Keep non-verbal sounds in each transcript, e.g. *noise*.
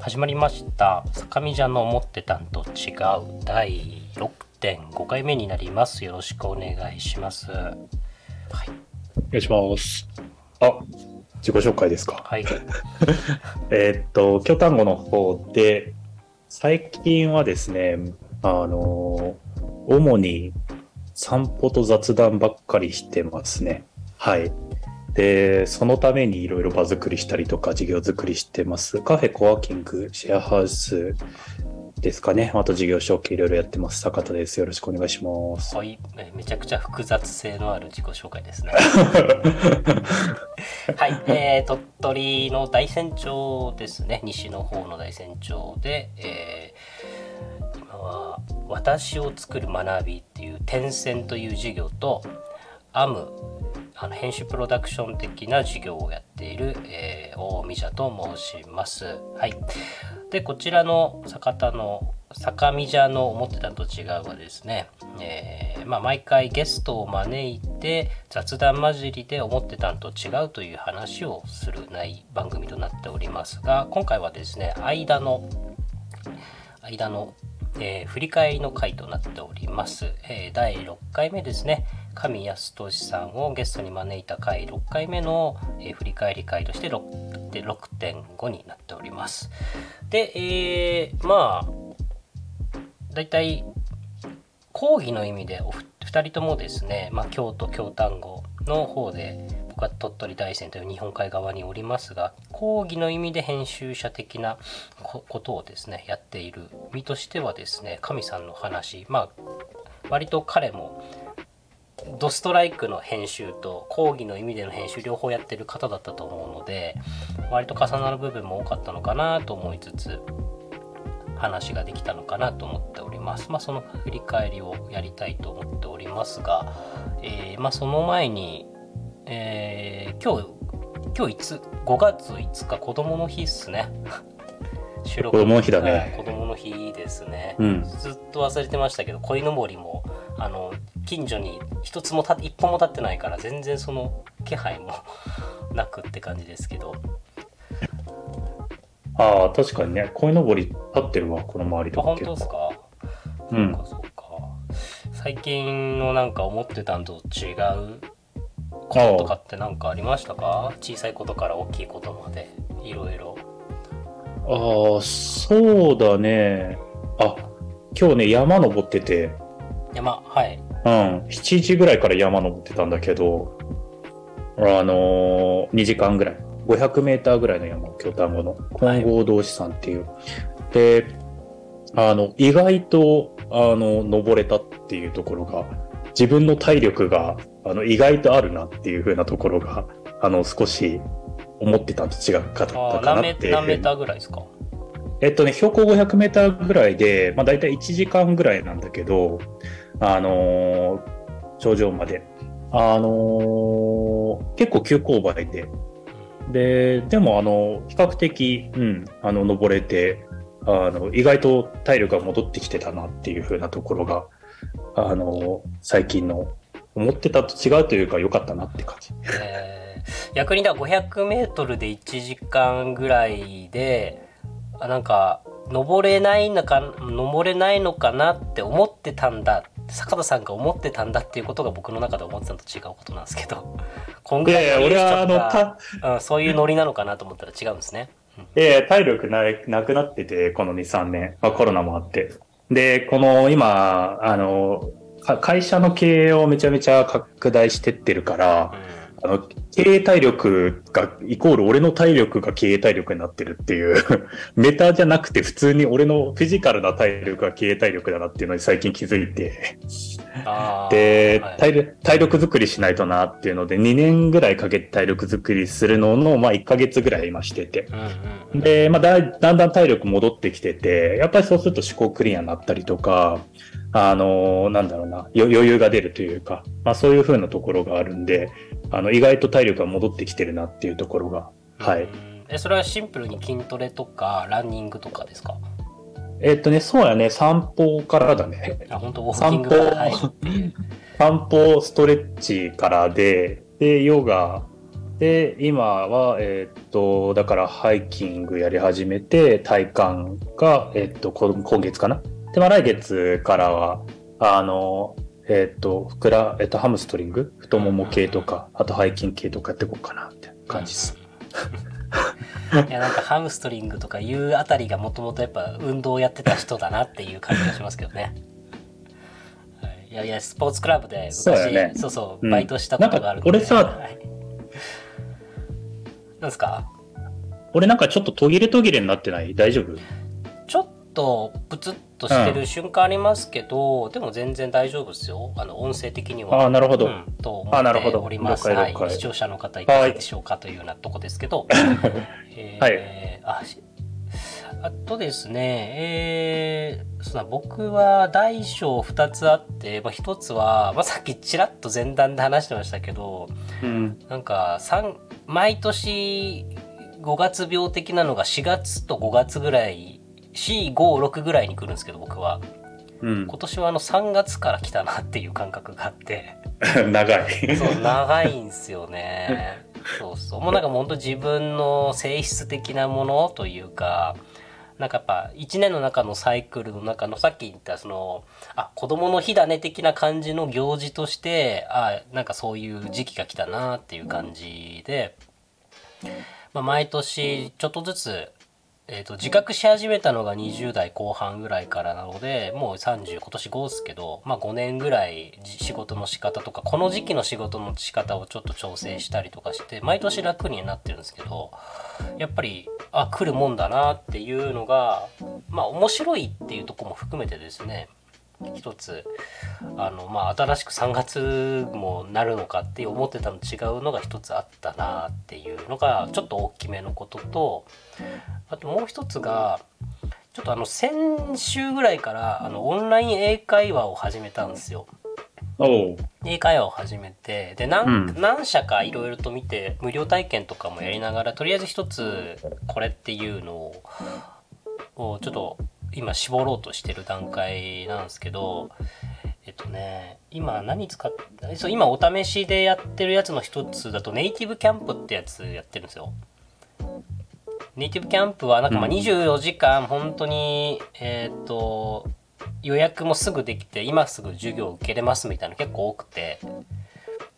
始まりました坂見じゃの思ってたんと違う第6.5回目になりますよろしくお願いしますはいお願いします。あ、自己紹介ですか？はい *laughs* えーっと、京単語の方で、最近はですね、あの、主に散歩と雑談ばっかりしてますね。はい。で、そのためにいろいろ場作りしたりとか、事業作りしてます。カフェ、コワーキング、シェアハウスですかね。あと事業承継いろいろやってます。坂田です。よろしくお願いします。はいえめちゃくちゃ複雑性のある自己紹介ですね *laughs* はい、えー、鳥取の大山町ですね西の方の大山町で、えー今は「私を作る学び」っていう点線という授業と「アム」あの編集プロダクション的な授業をやっている、えー大見者と申します。はい、でこちらの坂田の坂見者の思ってたのと違うはですね、えーまあ、毎回ゲストを招いて雑談交じりで思ってたのと違うという話をするない番組となっておりますが今回はですね間の間の、えー振り返りの回となっております、えー第6回目ですね。神安俊さんをゲストに招いた回。6回目の、えー振り返り回として6.5になっております。で、えーまあ大体講義の意味でお二人ともですね、まあ、京都京丹後の方で僕は鳥取大山という日本海側におりますが講義の意味で編集者的なことをですねやっている身としてはですね神さんの話まあ割と彼もドストライクの編集と講義の意味での編集両方やってる方だったと思うので割と重なる部分も多かったのかなと思いつつ話ができたのかなと思っております。まあその振り返りをやりたいと思っておりますが、えーまあその前に、えー今日今日いつ？5月5日子供の日っすね。*laughs* 収録子供の日だねはい子供の日ですね。うん。ずっと忘れてましたけど鯉のぼりもあの近所に一つもた一本も立ってないから全然その気配も *laughs* なくって感じですけどああ、確かにね、鯉のぼり立ってるわ、この周りあとか。本当ですか？うんそうかそうか最近のなんか思ってたんと違うこととかって何かありましたか？小さいことから大きいことまで。いろいろ。ああ、そうだね。あ、今日ね、山登ってて、山はい。うん、7時ぐらいから山登ってたんだけど、あのー、2時間ぐらい。500メーターぐらいの山、京丹後の。金剛同士さんっていう。で、あの、意外と、あの、登れたっていうところが、自分の体力が、あの、意外とあるなっていう風なところが、あの、少し思ってたのと違うかったあか何メなって何メーターぐらいですか？えっとね、標高500メーターぐらいで、まあ大体1時間ぐらいなんだけど、あのー頂上まで。あのー結構急勾配で。で、でもあの、比較的、うん、あの、登れて、あの、意外と体力が戻ってきてたなっていう風なところが、あのー最近の思ってたと違うというか良かったなって感じ。えー逆にだ 500m で1時間ぐらいであなんか登れないのか登れないのかなって思ってたんだ坂田さんが思ってたんだっていうことが僕の中で思ってたのと違うことなんですけど *laughs* こんぐらいいやいや、俺はあの、うん、そういうノリなのかなと思ったら違うんですね。ええ体力ななくなってて、この2、3年。まあ、コロナもあって。で、この今、あの、か会社の経営をめちゃめちゃ拡大してってるから、あの、経営体力が、イコール俺の体力が経営体力になってるっていう、*laughs* メタじゃなくて普通に俺のフィジカルな体力が経営体力だなっていうのに最近気づいて、で、はい。体力体力作りしないとなっていうので、2年ぐらいかけて体力作りするのの、まあ1ヶ月ぐらい今してて。で、まあだい、だんだん体力戻ってきてて、やっぱりそうすると思考クリアになったりとか、あのーなんだろうな、よ余裕が出るというか、まあそういう風なところがあるんで、あの、意外と体力が戻ってきてるなっていうところが、はい。うんえそれはシンプルに筋トレとかランニングとかですか？えっとね、そうやね、散歩からだね。あ本当？ウォーキングからはい散歩、ストレッチからで、で、ヨガ。で、今は、えーっと、だからハイキングやり始めて、体幹が、えーっと、こ今月かな？で、まあ来月からは、あの、えーっと、ふくら、えーっと、ハムストリング、太もも系とか、あと背筋系とかやっていこうかな、って感じです。*laughs* いやなんかハムストリングとかいうあたりがもともとやっぱ運動をやってた人だなっていう感じがしますけどね。はい、いやいやスポーツクラブで昔そうね。そうそううん。バイトしたことがあるので、なんか俺さはい。なんですか？俺なんかちょっと途切れ途切れになってない？大丈夫？とプツッとしてる瞬間ありますけど、でも全然大丈夫ですよ。あの音声的には。ああ、なるほど。うん、と思っております。はい、視聴者の方いかがでしょうかというようなとこですけど、えー *laughs* はい。あしあとですね、えーそうだ僕は大小2つあって、まあ、1つは、まあ、さっきちらっと前段で話してましたけどうん。なんか三毎年5月病的なのが4月と5月ぐらい456ぐらいに来るんですけど僕はうん。今年はあの3月から来たなっていう感覚があって。*laughs* 長い。そう長いんですよね。そうそう。もうなんかもう本当自分の性質的なものというか、なんかやっぱ一年の中のサイクルの中のさっき言ったその、あ、子供の日だね的な感じの行事として、あ、なんかそういう時期が来たなっていう感じで、まあ、毎年ちょっとずつ、えー、と自覚し始めたのが20代後半ぐらいからなのでもう30今年5ですけど、まあ、5年ぐらい仕事の仕方とかこの時期の仕事の仕方をちょっと調整したりとかして毎年楽になってるんですけどやっぱりあ来るもんだなっていうのがまあ面白いっていうとこも含めてですね一つあの、まあ、新しく3月もなるのかって思ってたの違うのが一つあったなっていうのがちょっと大きめのこととあともう一つがちょっとあの先週ぐらいからあのオンライン英会話を始めたんですよ。英会話を始めてで何,、うん何社かいろいろと見て無料体験とかもやりながらとりあえず一つこれっていうのををちょっと今絞ろうとしてる段階なんですけどえっとね今何使っそう今お試しでやってるやつの一つだとネイティブキャンプってやつやってるんですよ。ネイティブキャンプはなんかまあうん。24時間本当にえーっと予約もすぐできて今すぐ授業受けれますみたいなの結構多くて。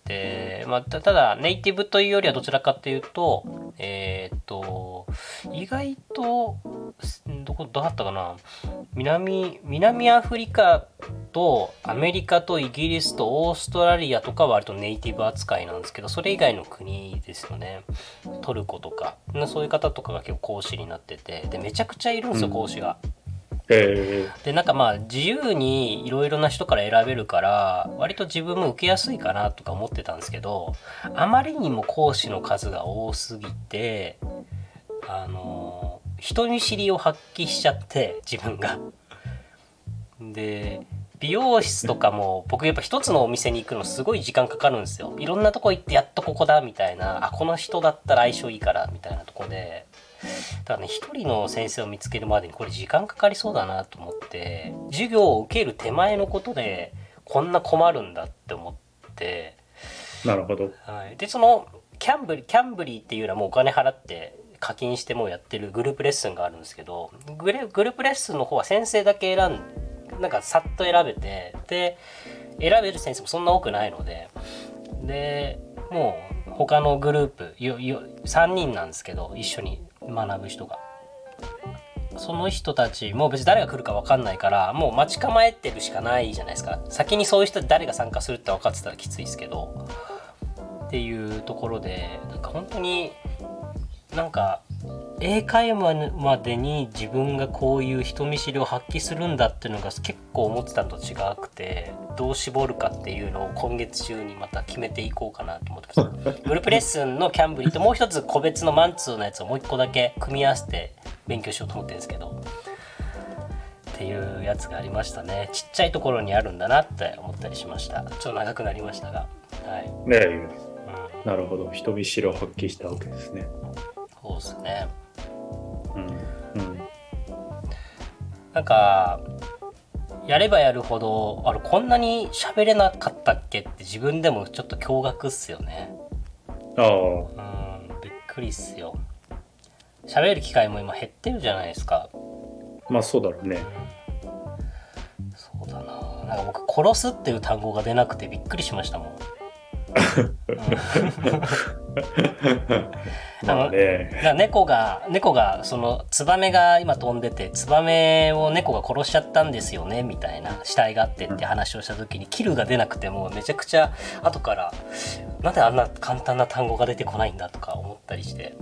で、まあ、たただネイティブというよりはどちらかというとえーっと意外とすどこどうだったかな？南南アフリカとアメリカとイギリスとオーストラリアとかは割とネイティブ扱いなんですけどそれ以外の国ですよね。トルコとか。そういう方とかが結構講師になってて。でめちゃくちゃいるんですようん。講師が。えでなんかまあ自由にいろいろな人から選べるから割と自分も受けやすいかなとか思ってたんですけどあまりにも講師の数が多すぎてあの人見知りを発揮しちゃって自分が。で美容室とかも僕やっぱ一つのお店に行くのすごい時間かかるんですよ。いろんなとこ行ってやっとここだみたいなあこの人だったら相性いいからみたいなとこでだからね一人の先生を見つけるまでにこれ時間かかりそうだなと思って授業を受ける手前のことでこんな困るんだって思って、ー、なるほど。はい、でそのキャンブリキャンブリーっていうのはもうお金払って課金してもうやってるグループレッスンがあるんですけどグルグループレッスンの方は先生だけ選んなんかさっと選べてで選べる先生もそんな多くないのででもう他のグループよよ3人なんですけど一緒に学ぶ人が。その人たちも別に誰が来るか分かんないからもう待ち構えてるしかないじゃないですか先にそういう人誰が参加するって分かってたらきついですけどっていうところでなんか本当になんか英会話までに自分がこういう人見知りを発揮するんだっていうのが結構思ってたのと違くてどう絞るかっていうのを今月中にまた決めていこうかなと思ってます。グループレッスンのキャンブリーともう一つ個別のマンツーのやつをもう一個だけ組み合わせて勉強しようと思ってるんですけどっていうやつがありましたね。ちっちゃいところにあるんだなって思ったりしました。ちょっと長くなりましたが。はい、ねえうん、なるほど。人見知りを発揮したわけですね。そうですね。うん。うん。なんかやればやるほどあれこんなに喋れなかったっけって自分でもちょっと驚愕っすよね。ああ、うんびっくりっすよ。喋る機会も今減ってるじゃないですか。まあそうだろうね。そうだな。なんか僕殺すっていう単語が出なくてびっくりしましたもん *laughs* *laughs* まあね。猫が猫がそのツバメが今飛んでてツバメを猫が殺しちゃったんですよねみたいな死体があってって話をした時にキルが出なくてもめちゃくちゃ後からなんであんな簡単な単語が出てこないんだとか思ったりして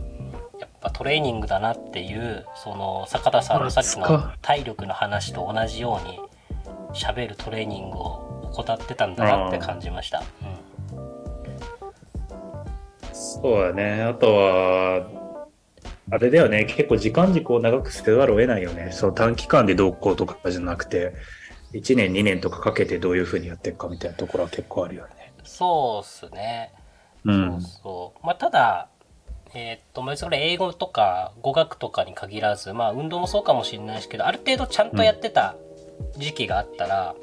やっぱトレーニングだなっていうその坂田さんのさっきの体力の話と同じように喋るトレーニングを怠ってたんだなって感じました。うんそうだね。あとは、あれだよね。結構時間軸を長くせざるを得ないよね。その短期間でどうこうとかじゃなくて、1年、2年とかかけてどういうふうにやっていくかみたいなところは結構あるよね。そうっすね。うん。そうそう。まあ、ただ、えーっと、まあ、それ英語とか語学とかに限らず、まあ、運動もそうかもしれないですけど、ある程度ちゃんとやってた時期があったら、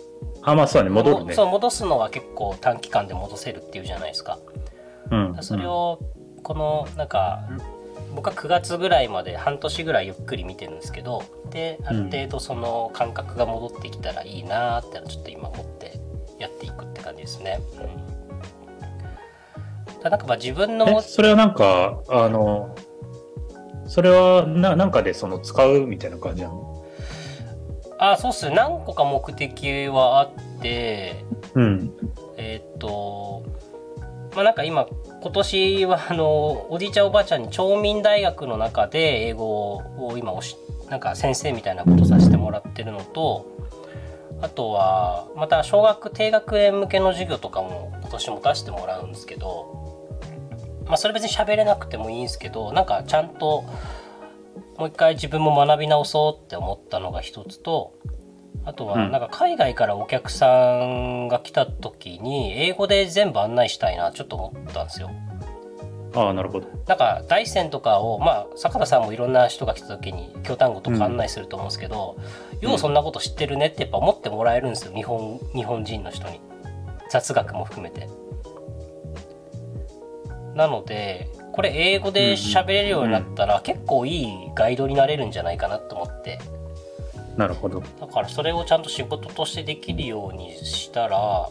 あ、まあそうだね。戻るね。もそう、戻すのは結構短期間で戻せるっていうじゃないですか。うん。それを、この、なんか、僕は9月ぐらいまで半年ぐらいゆっくり見てるんですけど、で、ある程度その感覚が戻ってきたらいいなーってのはちょっと今思ってやっていくって感じですね。うん。ただなんかまあ自分のそれはなんか、あの、それはななんかでその使うみたいな感じなの？あそうっすね何個か目的はあってうん。えーっとまあなんか今今年はあのおじいちゃんおばあちゃんに町民大学の中で英語を今おしなんか先生みたいなことさせてもらってるのとあとはまた小学低学年向けの授業とかも今年も出してもらうんですけどまあそれ別に喋れなくてもいいんですけどなんかちゃんともう一回自分も学び直そうって思ったのが一つとあとはうんなんか海外からお客さんが来た時に英語で全部案内したいなちょっと思ったんですよ。ああ、なるほど。なんか大山とかをまあ坂田さんもいろんな人が来た時に京単語とか案内すると思うんですけど、ようそんなこと知ってるねってやっぱ思ってもらえるんですよ日本日本人の人に雑学も含めて。なのでこれ英語で喋れるようになったら結構いいガイドになれるんじゃないかなと思ってなるほど。だからそれをちゃんと仕事としてできるようにしたら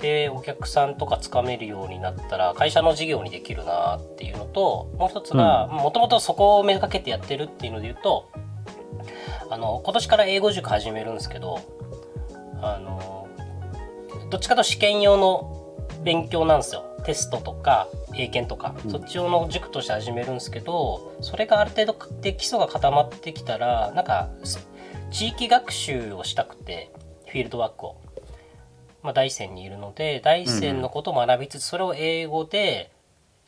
でお客さんとかつかめるようになったら会社の事業にできるなっていうのともう一つがもともとそこをめがけてやってるっていうので言うとあの今年から英語塾始めるんですけどあのどっちかと試験用の勉強なんですよ。テストとか英検とか、うん。そっち用の塾として始めるんですけどそれがある程度で基礎が固まってきたらなんか地域学習をしたくてフィールドワークを、まあ、大山にいるので大山のことを学びつつそれを英語で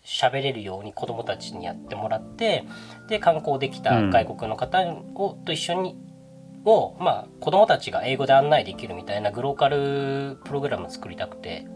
喋れるように子どもたちにやってもらってで観光できた外国の方を、と一緒にを、まあ、子どもたちが英語で案内できるみたいなグローカルプログラムを作りたくて。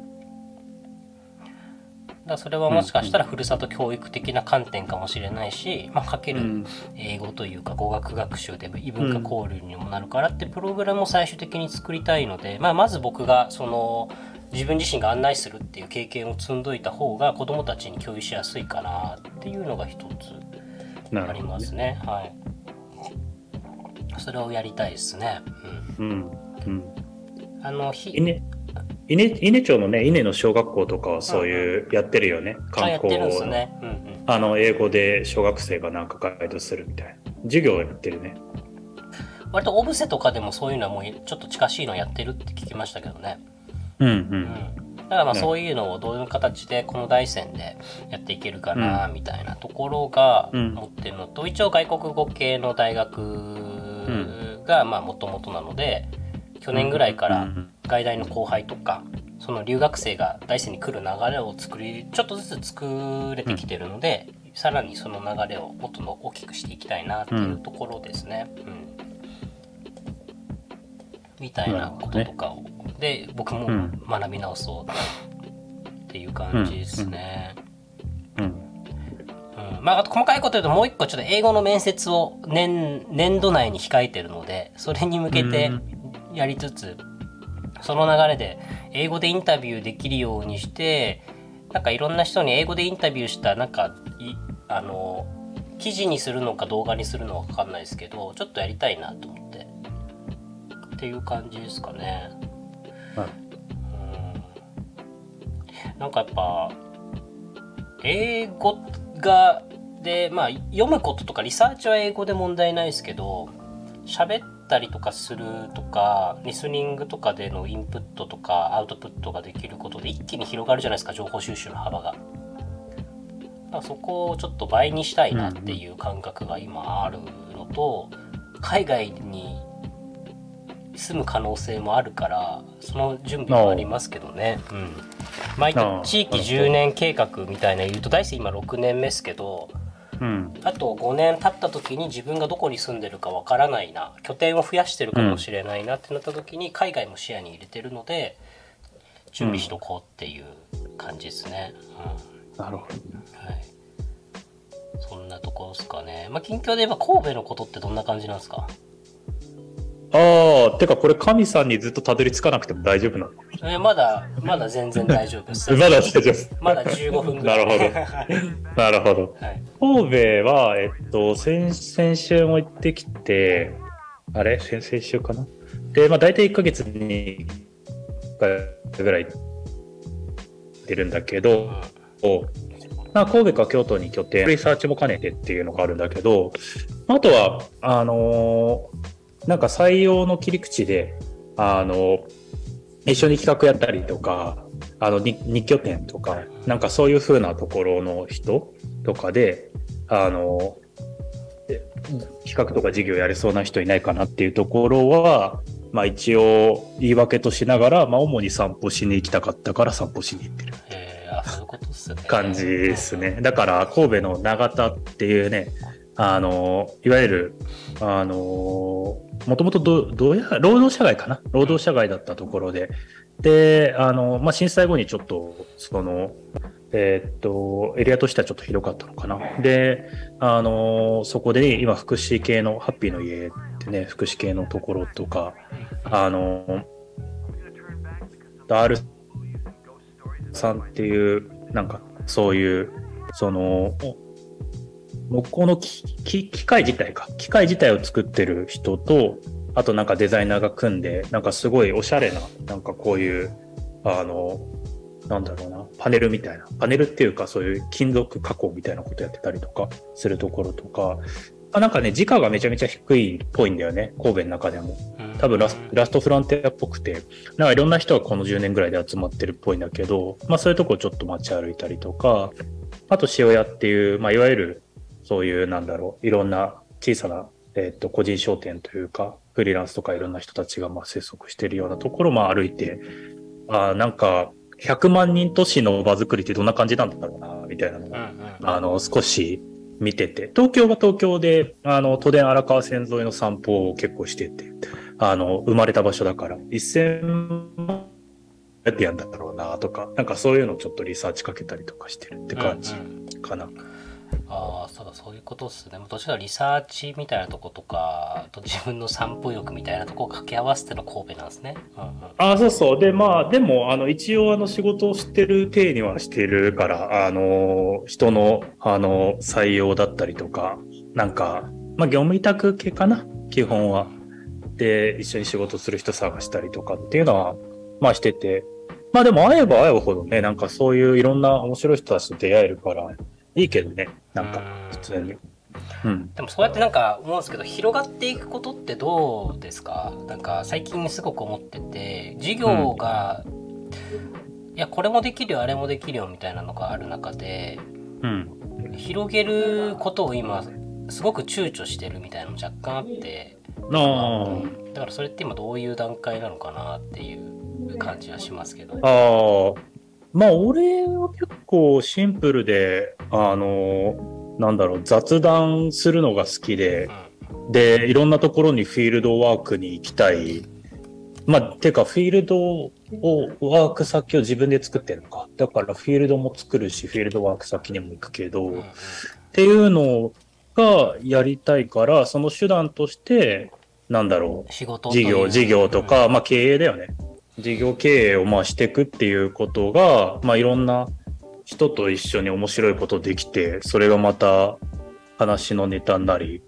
だそれはもしかしたらふるさと教育的な観点かもしれないし、まあ、かけるうん。英語というか語学学習で異文化交流にもなるからってプログラムを最終的に作りたいので、まあ、まず僕がその自分自身が案内するっていう経験を積んどいた方が子どもたちに共有しやすいかなっていうのが一つあり。ますね。はい。それをやりたいですね。うん。うん。うん、あのひ稲、稲、稲町のね、稲の小学校とかはそういう、やってるよね。観光の。ね。うんうん。あの、英語で小学生がなんかガイドするみたいな。授業をやってるね。割とオブセとかでもそういうのはもうちょっと近しいのやってるって聞きましたけどね。うんう。うんん、だからまあねそういうのをどういう形でこの大戦でやっていけるかなみたいなところがうん持ってるのと、一応外国語系の大学がまあもともとなので去年ぐらいからうん外大の後輩とかその留学生が大戦に来る流れを作りちょっとずつ作れてきてるので、さらにその流れをもっとの大きくしていきたいなっていうところですね。うんみたいなこととかを、で僕もうん学び直そうっていう感じですね。うん。うんまあ、あと細かいこと言うともう一個ちょっと英語の面接を年年度内に控えてるのでそれに向けてやりつつその流れで英語でインタビューできるようにしてなんかいろんな人に英語でインタビューしたなんかいあの記事にするのか動画にするのか分かんないですけどちょっとやりたいなと思って。っていう感じですかね。はい。うん。なんかやっぱ英語がでまあ読むこととかリサーチは英語で問題ないですけど喋ったりとかするとかリスニングとかでのインプットとかアウトプットができることで一気に広がるじゃないですか情報収集の幅が。だそこをちょっと倍にしたいなっていう感覚が今あるのと、海外に住む可能性もあるからその準備もありますけどね。うん毎ああ地域10年計画みたいな言うと大生今6年目ですけどうん。あと5年経った時に自分がどこに住んでるかわからないな拠点を増やしてるかもしれないなってなった時に海外も視野に入れてるので準備しとこうっていう感じですね。うんなるほど。はい、そんなところですかね。まあ、近況で言えば神戸のことってどんな感じなんですか？ああ、てかこれ神さんにずっとたどり着かなくても大丈夫なの？えまだ、まだ全然大丈夫です。*laughs* まだ大丈夫。まだ15分ぐらい。なるほど。*laughs* なるほど。はい。神戸は、えっと、先先週も行ってきて、あれ？先々週かな？で、まあ大体1ヶ月に1回ぐらい行ってるんだけど、まあ、神戸か京都に拠点、リサーチも兼ねてっていうのがあるんだけど、あとは、あのーなんか採用の切り口で、あの一緒に企画やったりとか、あの、に日拠点とか、なんかそういう風なところの人とかで、あのえ企画とか事業やれそうな人いないかなっていうところは、まあ一応言い訳としながら、まあ主に散歩しに行きたかったから散歩しに行ってる。えー、あ、そういうことっすね。感じですね。だから神戸の長田っていうね、あの、いわゆる、あの、もともとど、どうや、労働者街かな？労働者街だったところで、で、あの、まあ、震災後にちょっと、その、えーっと、エリアとしてはちょっと広かったのかな。で、あの、そこで今、福祉系の、ハッピーの家ってね、福祉系のところとか、あの、R さんっていう、なんか、そういう、その、木工の機械自体か。機械自体を作ってる人と、あとなんかデザイナーが組んで、なんかすごいおしゃれな、なんかこういう、あの、なんだろうな、パネルみたいな。パネルっていうかそういう金属加工みたいなことやってたりとかするところとか、あなんかね、時価がめちゃめちゃ低いっぽいんだよね、神戸の中でも。うん多分ラスラストフロンティアっぽくて、なんかいろんな人がこの10年ぐらいで集まってるっぽいんだけど、まあそういうとこちょっと街歩いたりとか、あと塩屋っていう、まあいわゆるそういうなんだろう、いろんな小さな、えっと個人商店というか、フリーランスとかいろんな人たちがまあ生息してるようなところをまあ歩いて、あーなんか100万人都市の場作りってどんな感じなんだろうな、みたいなのが、うんうんあの少し見てて、東京は東京で、あの、都電荒川線沿いの散歩を結構してて、あの、生まれた場所だから、1000万やってやんだろうなとか、なんかそういうのをちょっとリサーチかけたりとかしてるって感じうんうんかな。ああそうだそういうことっすねどちらリサーチみたいなとことかと自分の散歩欲みたいなとこを掛け合わせての神戸なんですね。うんうんあそうそう。で、まあ、でも、あの、一応、あの、仕事をしてる体にはしてるから、あの、人の、あの、採用だったりとか、なんか、まあ、業務委託系かな、基本は。で、一緒に仕事する人探したりとかっていうのは、まあ、してて。まあ、でも、会えば会うほどね、なんかそういういろんな面白い人たちと出会えるから、いいけどね、なんか、普通に。うん。でもそうやってなんか思うんですけど広がっていくことってどうですか？なんか最近すごく思ってて授業が、いやこれもできるよあれもできるよみたいなのがある中でうん。広げることを今すごく躊躇してるみたいなのも若干あってあだからそれって今どういう段階なのかなっていう感じはしますけど。あ。まあ、俺は結構シンプルで、あの、なんだろう、雑談するのが好きでう、んで、いろんなところにフィールドワークに行きたい。まあ、てか、フィールドを、ワーク先を自分で作ってるのか。だから、フィールドも作るし、フィールドワーク先にも行くけど、っていうのがやりたいから、その手段として、なんだろう、仕事という事業、事業とか、まあ経営だよね。事業経営をまあしていくっていうことが、まあいろんな人と一緒に面白いことできて、それがまた話のネタになり、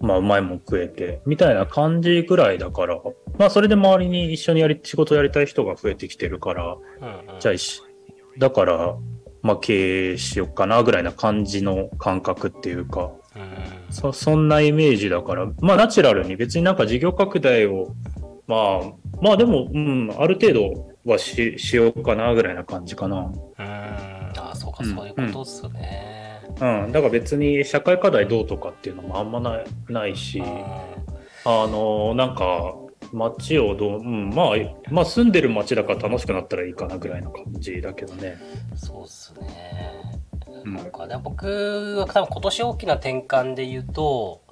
まあ、うまいもん食えて、みたいな感じぐらいだから、まあ、それで周りに一緒にやり、仕事やりたい人が増えてきてるから、うんうん。じゃあだから、まあ、経営しよっかな、ぐらいな感じの感覚っていうか、うん。そそんなイメージだから、まあナチュラルに別になんか事業拡大を、まあ、まあでも、うん、ある程度はししようかなぐらいな感じかな。うん。あそうかうんそういうことっすね、うん、だから別に社会課題どうとかっていうのもあんまないないし、あの、なんか、街をどう、うん、まあ、まあ住んでる街だから楽しくなったらいいかなぐらいの感じだけどね。そうっすね。うん。なんかね、僕は多分今年大きな転換で言うと、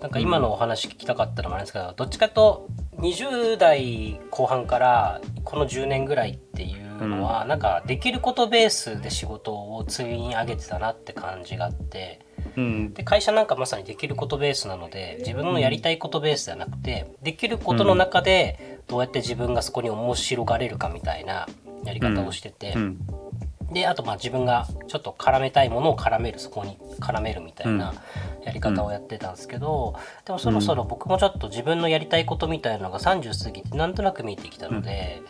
なんか今のお話聞きたかったのもあるんですけど、どっちかと20代後半からこの10年ぐらいっていうのは、なんかできることベースで仕事を積み上げてたなって感じがあって、うん。で会社なんかまさにできることベースなので自分のやりたいことベースではなくてできることの中でどうやって自分がそこに面白がれるかみたいなやり方をしてて、うん。であとまあ自分がちょっと絡めたいものを絡めるそこに絡めるみたいなやり方をやってたんですけど、でもそろそろ僕もちょっと自分のやりたいことみたいなのが30過ぎてなんとなく見えてきたので、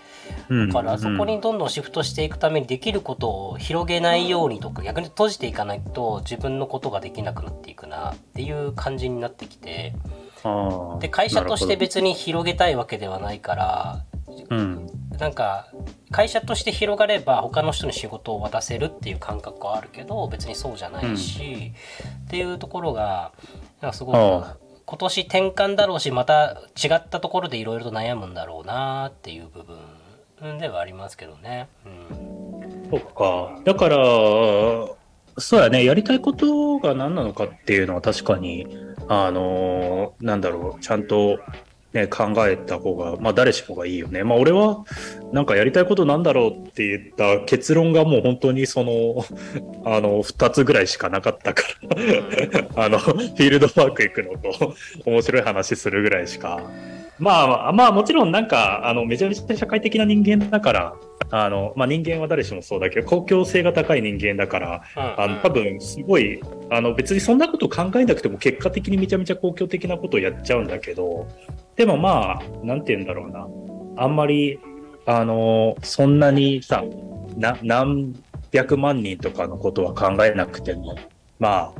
うん。だからそこにどんどんシフトしていくためにできることを広げないようにとか逆に閉じていかないと自分のことができなくなっていくなっていう感じになってきて。で会社として別に広げたいわけではないからうん。なんか会社として広がれば他の人に仕事を渡せるっていう感覚はあるけど別にそうじゃないし、っていうところがなんかすご今年転換だろうしまた違ったところでいろいろと悩むんだろうなっていう部分ではありますけどね。うんそっか。だから、そうやね、やりたいことが何なのかっていうのは確かに、あのーなんだろう、ちゃんと、ね、考えた方が、まあ誰しもがいいよね。まあ俺は、なんかやりたいことなんだろうって言った結論がもう本当にその、*laughs* あの、二つぐらいしかなかったから、*laughs* あの、フィールドワーク行くのと、面白い話するぐらいしか。まあ、まあもちろんなんか、あの、めちゃめちゃ社会的な人間だから、あの、まあ人間は誰しもそうだけど、公共性が高い人間だから、あの、多分すごい、あの、別にそんなこと考えなくても結果的にめちゃめちゃ公共的なことをやっちゃうんだけど、でもまあ、なんて言うんだろうな。あんまり、あの、そんなにさ、な、何百万人とかのことは考えなくても、ま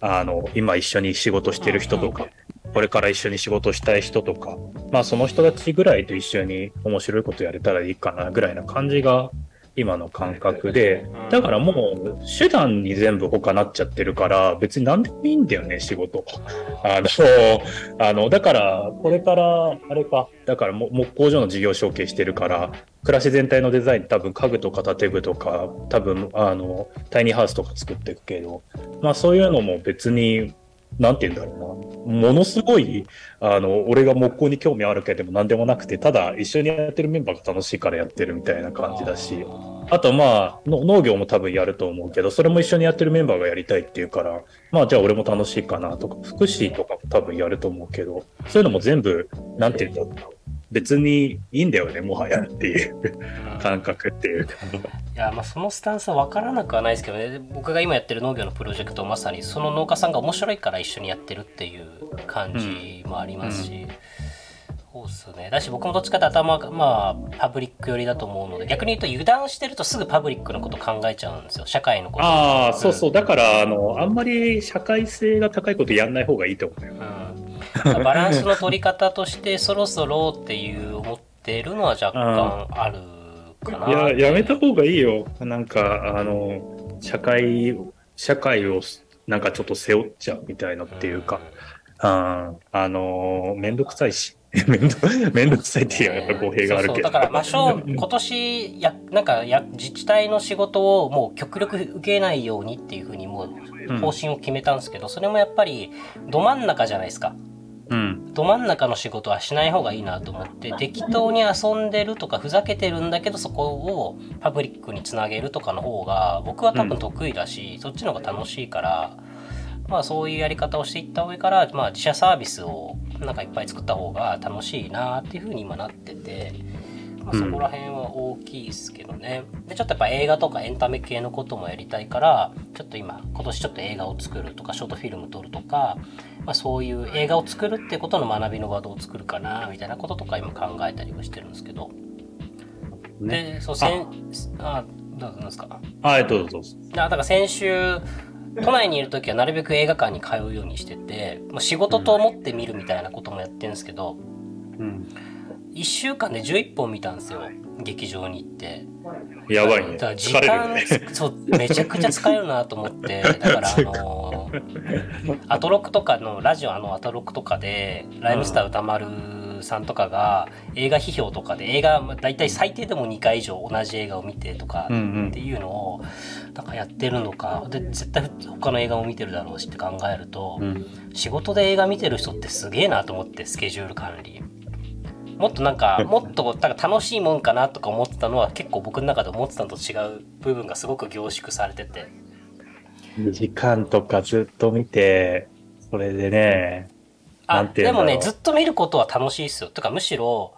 あ、あの、今一緒に仕事してる人とか、これから一緒に仕事したい人とか、まあその人たちぐらいと一緒に面白いことやれたらいいかなぐらいな感じが今の感覚で、だからもう手段に全部他なっちゃってるから、別に何でもいいんだよね、仕事。*laughs* あの、あの、だから、これから、あれか、だからも木工所の事業承継してるから、暮らし全体のデザイン多分家具とか建具とか、多分あの、タイニーハウスとか作っていくけど、まあそういうのも別に、なんて言うんだろうな。ものすごい、あの、俺が木工に興味あるけども何でもなくて、ただ一緒にやってるメンバーが楽しいからやってるみたいな感じだし、あとまあの農業も多分やると思うけど、それも一緒にやってるメンバーがやりたいっていうから、まあじゃあ俺も楽しいかなとか、福祉とかも多分やると思うけど、そういうのも全部、なんて言うんだろう。別にいいんだよね、もはやっていう感覚っていうか。いやまあそのスタンスは分からなくはないですけどね。僕が今やってる農業のプロジェクトまさにその農家さんが面白いから一緒にやってるっていう感じもありますし、そうっすね。だし僕もどっちかって頭がまあパブリック寄りだと思うので逆に言うと油断してるとすぐパブリックのこと考えちゃうんですよ。社会のこと。ああ、そうそう。だから、あの、あんまり社会性が高いことやんない方がいいと思うよ。うん、バランスの取り方としてそろそろっていう思ってるのは若干あるかな。いや、やめた方がいいよ。なんか、あの、社会、社会をなんかちょっと背負っちゃうみたいなっていうか、ああの、めんどくさいし。めんど、めんどくさいっていうやっぱ語弊があるけど。そうそうだから、まあ、しょう今年や、なんかや、自治体の仕事をもう極力受けないようにっていうふうにもう方針を決めたんですけど、それもやっぱりど真ん中じゃないですか。うん。ど真ん中の仕事はしない方がいいなと思って適当に遊んでるとかふざけてるんだけどそこをパブリックにつなげるとかの方が僕は多分得意だし、そっちの方が楽しいからまあそういうやり方をしていった上から、まあ、自社サービスをなんかいっぱい作った方が楽しいなっていうふうに今なっててまあ、そこら辺は大きいですけどねでちょっとやっぱ映画とかエンタメ系のこともやりたいからちょっと今今年ちょっと映画を作るとかショートフィルム撮るとか、まあ、そういう映画を作るっていうことの学びの場どう作るかなみたいなこととか今考えたりはしてるんですけど、ね。でそうせんあどうぞですか？はい、どうぞどうぞ。だから先週都内にいる時はなるべく映画館に通うようにしててもう仕事と思って見るみたいなこともやってるんですけど、うん。1週間で11本見たんですよ。劇場に行って。やばいね。だから時間、るね。*laughs* そうめちゃくちゃ使えるなと思って。*laughs* だからあのーアトロクとかのラジオあのアトロクとかでライムスター歌丸さんとかが映画批評とかで映画まあ大体最低でも2回以上同じ映画を見てとかっていうのをなんかやってるのかで絶対他の映画も見てるだろうしって考えると、うん。仕事で映画見てる人ってすげえなと思ってスケジュール管理もっとなんかもっとなんか楽しいもんかなとか思ってたのは結構僕の中で思ってたのと違う部分がすごく凝縮されてて。2時間とかずっと見て、それでね、なあでもねずっと見ることは楽しいですよ。とかむしろ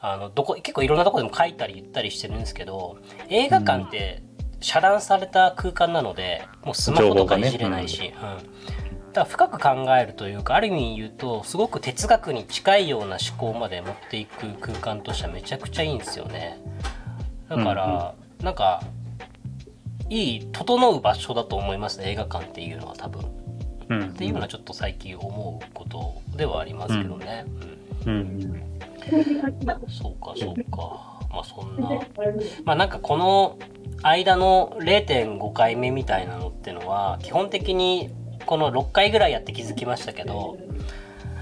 あのどこ結構いろんなとこでも書いたり言ったりしてるんですけど映画館って遮断された空間なのでもうスマホとかいじれないし、うん、だ深く考えるというかある意味言うとすごく哲学に近いような思考まで持っていく空間としてはめちゃくちゃいいんですよねだから、なんかいい整う場所だと思いますね映画館っていうのは多分うん。っていうのはちょっと最近思うことではありますけどね。うんうん。そうかそうか。まあそんな。まあなんかこの間の0.5回目みたいなのってのは基本的にこの6回ぐらいやって気づきましたけど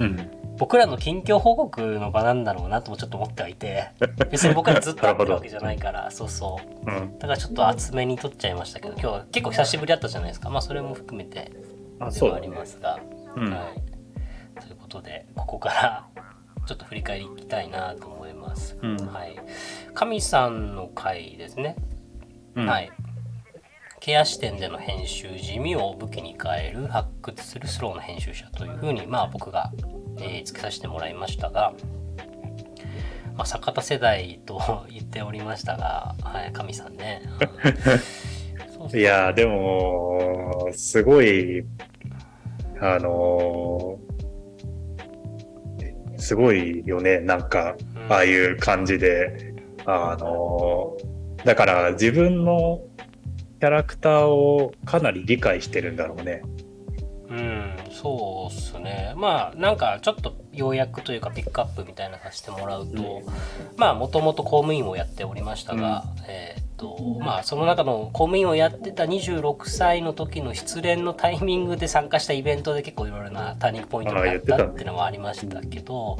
うん。僕らの近況報告の場なんだろうなともちょっと思ってはいて *laughs* 別に僕らずっと会ってるわけじゃないからそうそううん。だからちょっと厚めに撮っちゃいましたけど今日は結構久しぶりだったじゃないですかまあそれも含めてあ、ではあり。ますが、うんはい、ということでここからちょっと振り返りいきたいなと思います。うんはい、神さんの回ですね、うんはい。ケア視点での編集地味を武器に変える発掘するスローの編集者というふうにまあ僕が、えーつけさせてもらいましたが、まあ、坂田世代と言っておりましたが、はい、神さんね。いやー、でも、すごい、あのーすごいよね。なんか、うんああいう感じで、あのーだから自分のキャラクターをかなり理解してるんだろうね。うん、そうっすね。まあ、なんかちょっと要約というかピックアップみたいなさせてもらうと、まあ、もともと公務員をやっておりましたが、えーっと、まあ、その中の公務員をやってた26歳の時の失恋のタイミングで参加したイベントで結構いろいろなターニングポイントがあったっていうのはありましたけど、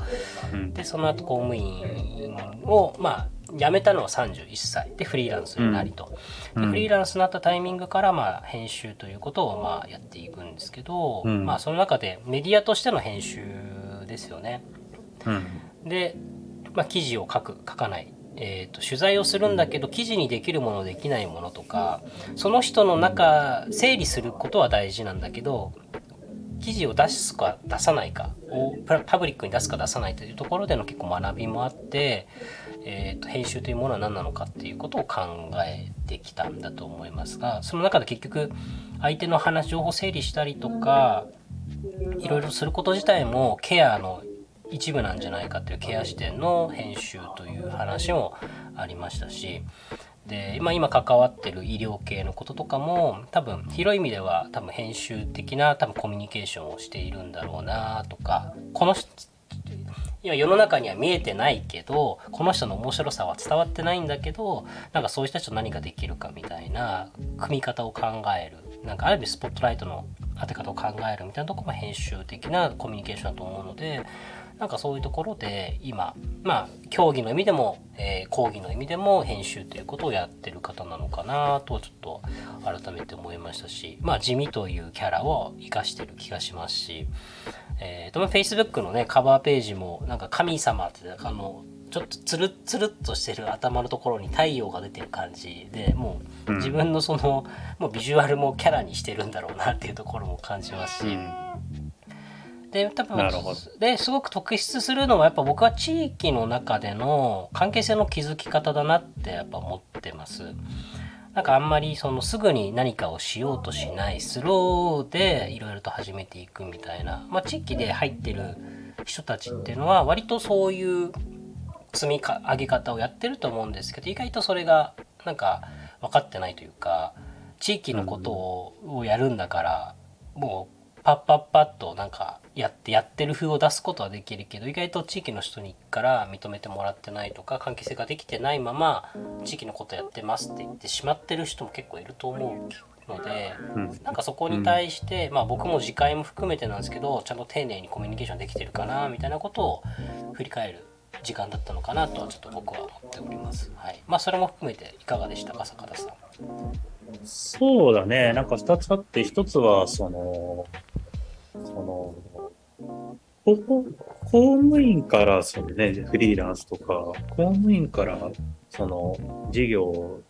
うん。で、その後公務員を、まあ、辞めたのは31歳でフリーランスになりと。でうんフリーランスになったタイミングから、まあ、編集ということを、まあ、やっていくんですけど、うんまあ、その中でメディアとしての編集ですよね。うん。で、まあ、記事を書く書かない、えー、と取材をするんだけど記事にできるものできないものとかその人の中整理することは大事なんだけど記事を出すか出さないかをパパブリックに出すか出さないというところでの結構学びもあって、えー、と編集というものは何なのかっていうことを考えてきたんだと思いますがその中で結局相手の話情報整理したりとかいろいろすること自体もケアの一部なんじゃないかというケア視点の編集という話もありましたしで今今関わってる医療系のこととかも多分広い意味では多分編集的な多分コミュニケーションをしているんだろうなとかこの今世の中には見えてないけどこの人の面白さは伝わってないんだけどなんかそういう人たちと何ができるかみたいな組み方を考える。なんかある意味スポットライトの当て方を考えるみたいなとこも編集的なコミュニケーションだと思うのでなんかそういうところで今まあ競技の意味でも、えー講義の意味でも編集ということをやってる方なのかなとちょっと改めて思いましたしまあ地味というキャラを生かしてる気がしますしえー、と Facebook のねカバーページもなんか神様ってあのちょっとつるっつるっとしてる頭のところに太陽が出てる感じでもううん自分のその、もうビジュアルもキャラにしてるんだろうなっていうところも感じますし、うん。で多分ですごく特筆するのはやっぱ僕は地域の中での関係性の築き方だなってやっぱ思ってます。なんかあんまりそのすぐに何かをしようとしないスローでいろいろと始めていくみたいな、まあ、地域で入ってる人たちっていうのは割とそういう積み上げ方をやってると思うんですけど意外とそれがなんか分かってないというか地域のことをやるんだからもうパッパッパッとなんかやってやってる風を出すことはできるけど意外と地域の人にから認めてもらってないとか関係性ができてないまま地域のことやってますって言ってしまってる人も結構いると思うのでうんなんかそこに対して、まあ僕も次回も含めてなんですけどちゃんと丁寧にコミュニケーションできてるかなみたいなことを振り返る時間だったのかなとはちょっと僕は思っております。はい、まあそれも含めていかがでしたか坂田さん。そうだね。なんか二つあって、一つは、その、その、ここ公務員から、そのね、フリーランスとか、公務員から、その、事業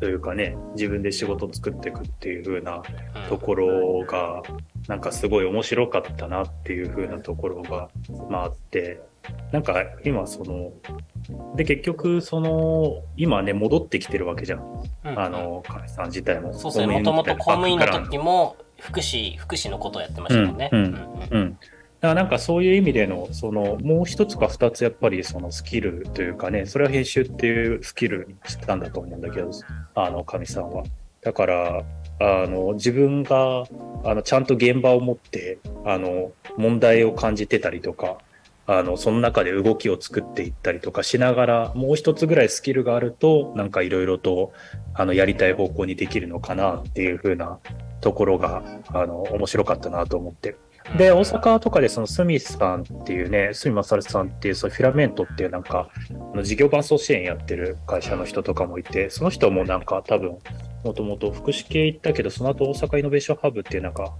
というかね、自分で仕事を作っていくっていう風なうんところが、なんかすごい面白かったなっていう風なところが、まああって、なんか今その、で結局その、今ね、戻ってきてるわけじゃん。うんあの、亀さん自体も。そうですねもともと公務員の時も福祉福祉のことをやってましたもんね。うんうんうん。だからなんかそういう意味での、その、もう一つか二つやっぱりそのスキルというかね、それは編集っていうスキルにしたんだと思うんだけど、あの、神さんは。だから、あの、自分が、あの、ちゃんと現場を持って、あの、問題を感じてたりとか、あの、その中で動きを作っていったりとかしながら、もう一つぐらいスキルがあると、なんかいろいろと、あの、やりたい方向にできるのかなっていう風なところが、あの、面白かったなと思ってる。で、大阪とかでそのスミスさんっていうね、スミマサルさんっていう、そのフィラメントっていうなんか、あの事業伴走支援やってる会社の人とかもいて、その人もなんか多分、もともと福祉系行ったけど、その後大阪イノベーションハブっていうなんか、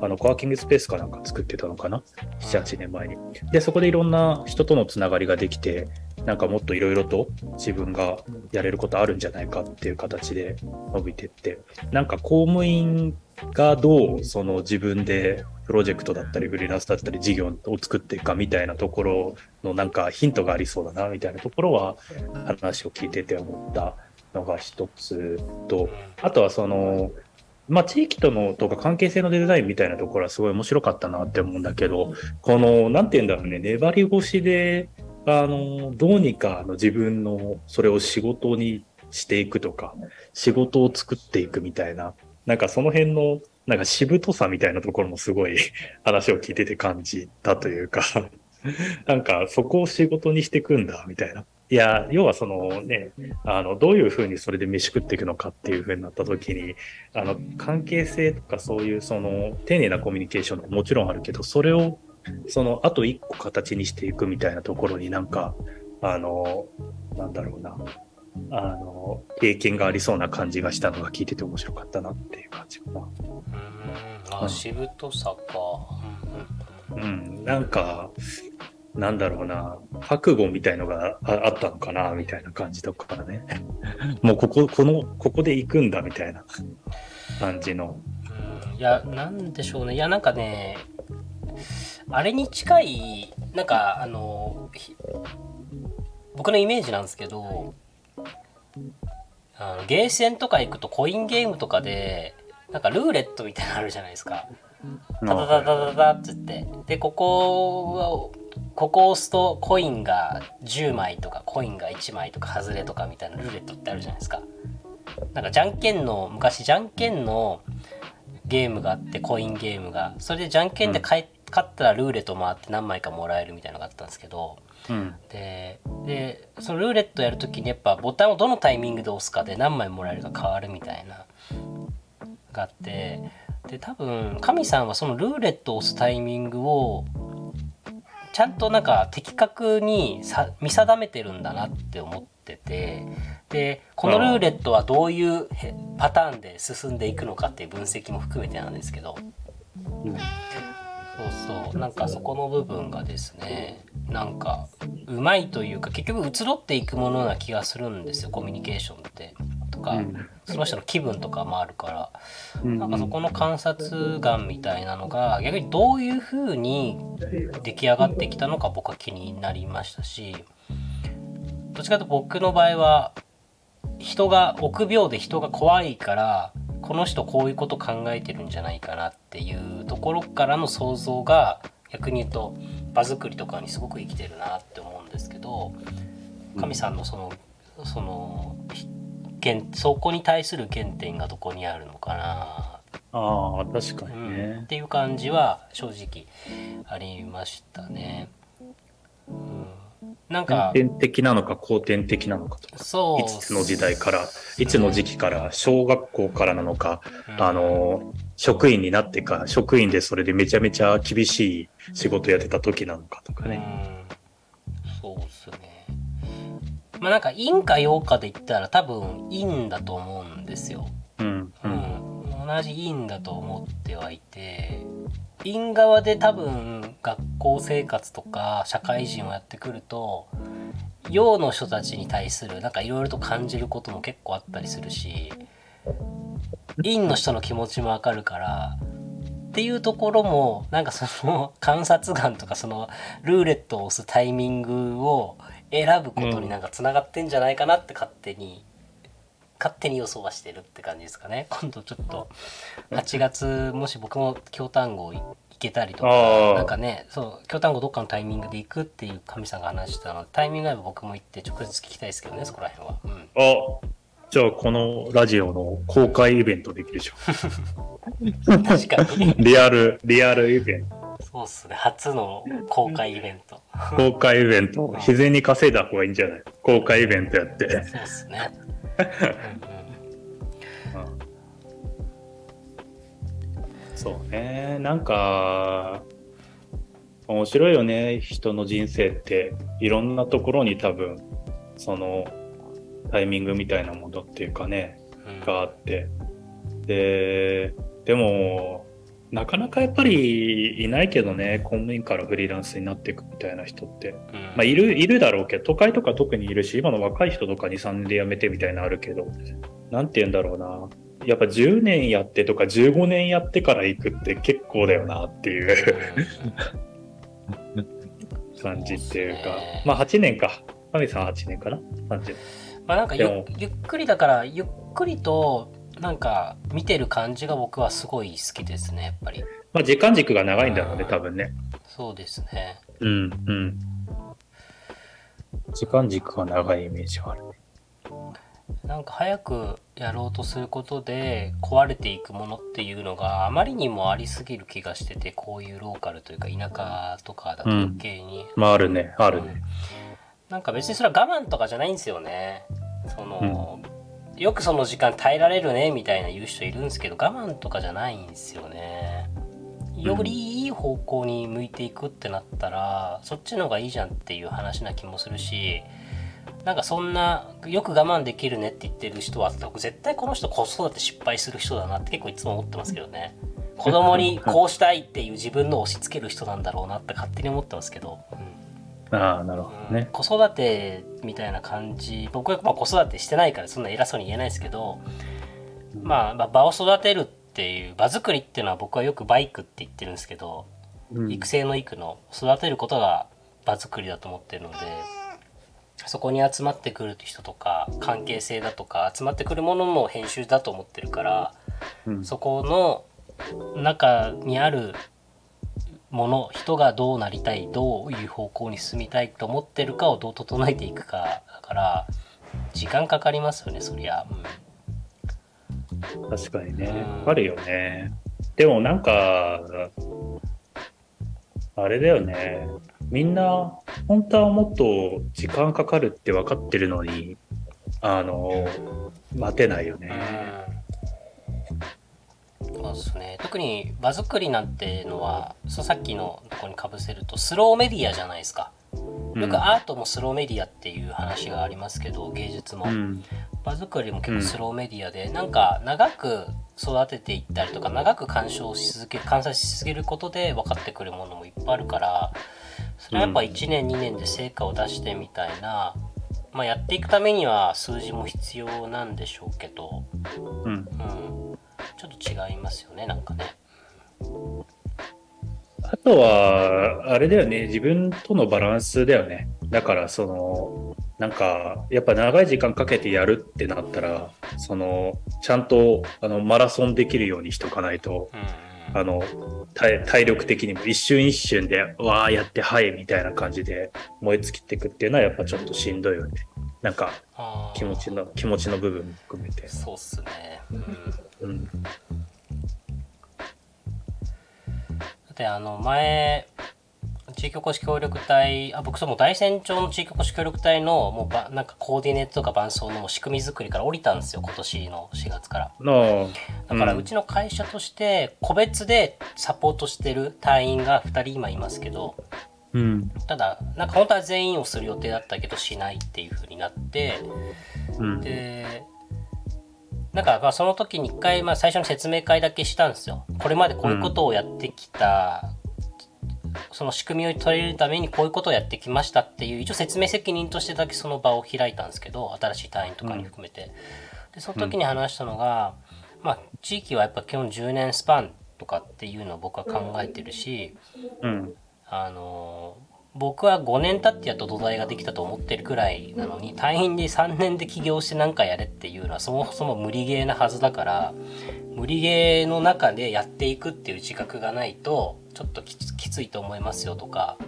あの、コワーキングスペースかなんか作ってたのかな ?7、8年前に。で、そこでいろんな人とのつながりができて、なんかもっといろいろと自分がやれることあるんじゃないかっていう形で伸びてって、なんか公務員がどうその自分でプロジェクトだったりフリーランスだったり事業を作っていくかみたいなところのなんかヒントがありそうだなみたいなところは話を聞いてて思ったのが一つと、あとはその、まあ、地域とのとか関係性のデザインみたいなところはすごい面白かったなって思うんだけど、この、なんて言うんだろうね、粘り腰で、あの、どうにかの自分のそれを仕事にしていくとか、仕事を作っていくみたいな、なんかその辺の、なんかしぶとさみたいなところもすごい *laughs* 話を聞いてて感じたというか、*laughs* なんかそこを仕事にしていくんだみたいな。いや、要はそのね、あの、どういうふうにそれで飯食っていくのかっていうふうになった時に、あの、関係性とかそういうその、丁寧なコミュニケーションももちろんあるけど、それを、その、あと一個形にしていくみたいなところになんか、あの、なんだろうな、あの、経験がありそうな感じがしたのが聞いてて面白かったなっていう感じかな。うんあしぶとさか。うんなんか、なんだろうな、覚悟みたいのがああったのかな、みたいな感じとかね。*laughs* もうここ、この、ここで行くんだ、みたいな感じの。うんいやなんでしょうねいやなんかねあれに近いなんかあの僕のイメージなんですけどあのゲーセンとか行くとコインゲームとかでなんかルーレットみたいなのあるじゃないですか。タタタタタタって言ってでここはここを押すとコインが10枚とかコインが1枚とか外れとかみたいなルーレットってあるじゃないですか。なんかじゃんけんの昔じゃんけんのゲームがあってコインゲームがそれでじゃんけんで,、勝ったらルーレット回って何枚かもらえるみたいなのがあったんですけどうん。ででそのルーレットやるときにやっぱボタンをどのタイミングで押すかで何枚もらえるか変わるみたいながあってで多分神さんはそのルーレットを押すタイミングをちゃんとなんか的確にさ見定めてるんだなって思っててでこのルーレットはどういうパターンで進んでいくのかっていう分析も含めてなんですけどうんそうそう。なんかそこの部分がですねなんかうまいというか結局移ろっていくものな気がするんですよコミュニケーションって。とか、うん。その人の気分とかもあるから、うん。なんかそこの観察眼みたいなのが逆にどういう風に出来上がってきたのか僕は気になりましたしどっちかというと僕の場合は人が臆病で人が怖いからこの人こういうこと考えてるんじゃないかなっていうところからの想像が逆に言うと場作りとかにすごく生きてるなって思うんですけど神さんのそのその原そこに対する原点がどこにあるのかなああ、確かうん、にねっ。ていう感じは正直ありましたね。うん、なんか天点的なのか後天的なのかとか。そういつの時代から、いつの時期から、小学校からなのか、うんあの、職員になってか、職員でそれでめちゃめちゃ厳しい仕事やってた時なのかとかね。うんそうっすね。まあなんか陰か陽かで言ったら多分陰だと思うんですよ。うん。う。うんん、同じ陰だと思ってはいて陰側で多分学校生活とか社会人をやってくると陽の人たちに対するなんかいろいろと感じることも結構あったりするし陰の人の気持ちもわかるからっていうところもなんかその観察眼とかそのルーレットを押すタイミングを選ぶことになんかつながってんじゃないかなって勝手に勝手に予想はしてるって感じですかね。今度ちょっと8月もし僕も京丹後行けたりとあかー。なんかねそう京丹後どっかのタイミングで行くっていう神さんが話してたのでタイミングがあれば僕も行って直接聞きたいですけどねそこら辺は、うん、あ、じゃあこのラジオの公開イベントできるでしょ。*laughs* 確かに。リアル、リアルイベント。そうっすね。初の公開イベント。公開イベント。自然に稼いだ方がいいんじゃない？公開イベントやって。そうっすね、そうね。なんか、面白いよね。人の人生って。いろんなところに多分、その、タイミングみたいなものっていうかね、うんがあって。で、でも、なかなかやっぱりいないけどね、公務員からフリーランスになっていくみたいな人って。うんまあ、いる、いるだろうけど、都会とか特にいるし、今の若い人とか2、3年で辞めてみたいなのあるけど、なんて言うんだろうな。やっぱ10年やってとか15年やってから行くって結構だよなっていう感じっていうか。そうねまあ8年か。神さん8年かな ?30 まあなんかゆっくりだからゆっくりとなんか見てる感じが僕はすごい好きですねやっぱりまあ時間軸が長いんだろうね、多分ね。そうですねうん、うん。時間軸が長いイメージがあるね。なんか早くやろうとすることで壊れていくものっていうのがあまりにもありすぎる気がしててこういうローカルというか田舎とかだと余計に、まああるね、あるね。なんか別にそれは我慢とかじゃないんですよねその、よくその時間耐えられるねみたいな言う人いるんですけど我慢とかじゃないんですよね。よりいい方向に向いていくってなったら、そっちの方がいいじゃんっていう話な気もするしなんかそんなよく我慢できるねって言ってる人は絶対この人子育て失敗する人だなって結構いつも思ってますけどね。子供にこうしたいっていう自分の押し付ける人なんだろうなって勝手に思ってますけど、うんああ、なるほどね。子育てみたいな感じ。僕はまあ子育てしてないからそんな偉そうに言えないですけど、まあ、まあ場を育てるっていう場作りっていうのは僕はよくバイクって言ってるんですけど、うん。育成の育の育てることが場作りだと思ってるのでそこに集まってくる人とか関係性だとか集まってくるものも編集だと思ってるからうん。そこの中にあるもの人がどうなりたいどういう方向に進みたいと思ってるかをどう整えていくかだから時間かかりますよねそりゃ、うん確かにねうん。あるよね。でもなんか、あれだよね。みんな、本当はもっと時間かかるって分かってるのに、あの、待てないよね。そうですね。特に場作りなんてのはさっきのとこにかぶせるとスローメディアじゃないですか。うん。よくアートもスローメディアっていう話がありますけど芸術も、うん。場作りも結構スローメディアで、なんか長く育てていったりとか長く鑑賞し続け観察し続けることで分かってくるものもいっぱいあるからそれはやっぱ1年2年で成果を出してみたいなまあ、やっていくためには数字も必要なんでしょうけど、うん。うん、ちょっと違いますよねなんかね。あとは、あれだよね、自分とのバランスだよね。だから、その、なんか、やっぱ長い時間かけてやるってなったら、その、ちゃんと、あの、マラソンできるようにしとかないと、うんうんあの、体体力的にも一瞬一瞬で、わーやって、はい、みたいな感じで燃え尽きていくっていうのは、やっぱちょっとしんどいよね。なんか、気持ちの、気持ちの部分も含めて。そうっすね。うんうん。だってあの前地域おこし協力隊あ僕その大山町の地域おこし協力隊のもうばなんかコーディネートとか伴走の仕組み作りから降りたんですよ今年の4月からの、だからうんうちの会社として個別でサポートしてる隊員が2人今いますけどうん。ただなんか本当は全員をする予定だったけどしないっていう風になってうん。でなんかまあその時に一回まあ最初の説明会だけしたんですよ。これまでこういうことをやってきた、その仕組みを取れるためにこういうことをやってきましたっていう一応説明責任としてだけその場を開いたんですけど新しい隊員とかに含めて。でその時に話したのが、まあ地域はやっぱ基本10年スパンとかっていうのを僕は考えてるし、うん。あの僕は5年経ってやっと土台ができたと思ってるくらいなのに隊員で3年で起業して何かやれっていうのはそもそも無理ゲーなはずだから無理ゲーの中でやっていくっていう自覚がないとちょっときついと思いますよとか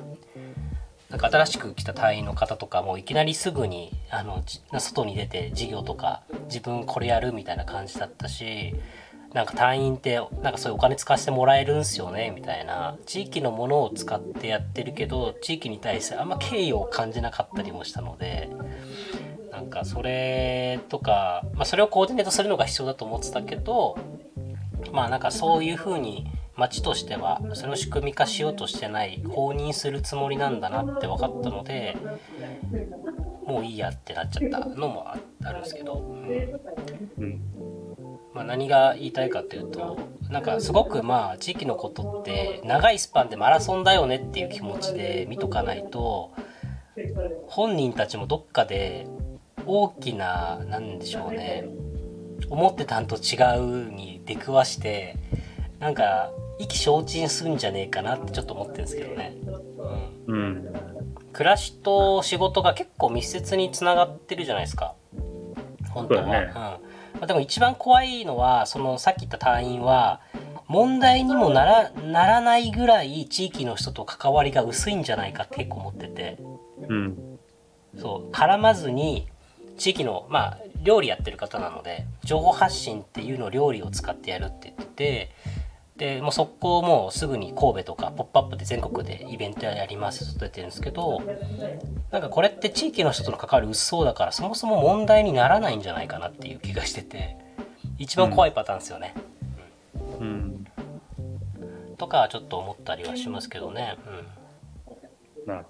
なんか新しく来た隊員の方とかもいきなりすぐにあのじ外に出て授業とか自分これやるみたいな感じだったしなんか隊員ってなんかそういうお金使わせてもらえるんすよねみたいな地域のものを使ってやってるけど地域に対してあんま敬意を感じなかったりもしたのでなんかそれとか、まあ、それをコーディネートするのが必要だと思ってたけどまあなんかそういうふうに町としてはそれを仕組み化しようとしてない放任するつもりなんだなって分かったのでもういいやってなっちゃったのもあるんですけど。うん。まあ、何が言いたいかっていうとなんかすごくまあ地域のことって長いスパンでマラソンだよねっていう気持ちで見とかないと本人たちもどっかで大きななんでしょうね思ってたんと違うに出くわしてなんか意気消沈するんじゃねえかなってちょっと思ってるんですけどね。うんうん。暮らしと仕事が結構密接につながってるじゃないですか本当は、ねうんまあ、でも一番怖いのはそのさっき言った隊員は問題にもならならないぐらい地域の人と関わりが薄いんじゃないかって結構思っててうん。そう絡まずに地域のまあ料理やってる方なので情報発信っていうのを料理を使ってやるって言っててでもう速攻もうすぐに神戸とか「ポップアップで全国でイベントやりますと出てるんですけどなんかこれって地域の人との関わり薄そうだからそもそも問題にならないんじゃないかなっていう気がしてて一番怖いパターンですよね。うん。とかちょっと思ったりはしますけどね。な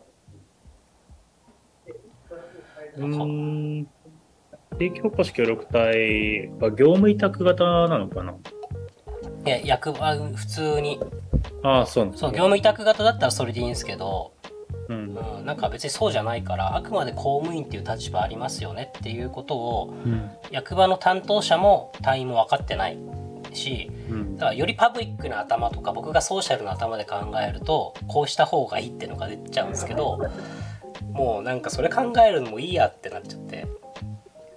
うーん。地域おこし協力隊は業務委託型なのかな？うん、いや役場普通にああ、そうなんですそう業務委託型だったらそれでいいんですけどうん。うん、なんか別にそうじゃないからあくまで公務員っていう立場ありますよねっていうことをうん。役場の担当者も隊員も分かってないしうんだからよりパブリックな頭とか僕がソーシャルな頭で考えるとこうした方がいいっていうのが出ちゃうんですけどもうなんかそれ考えるのもいいやってなっちゃって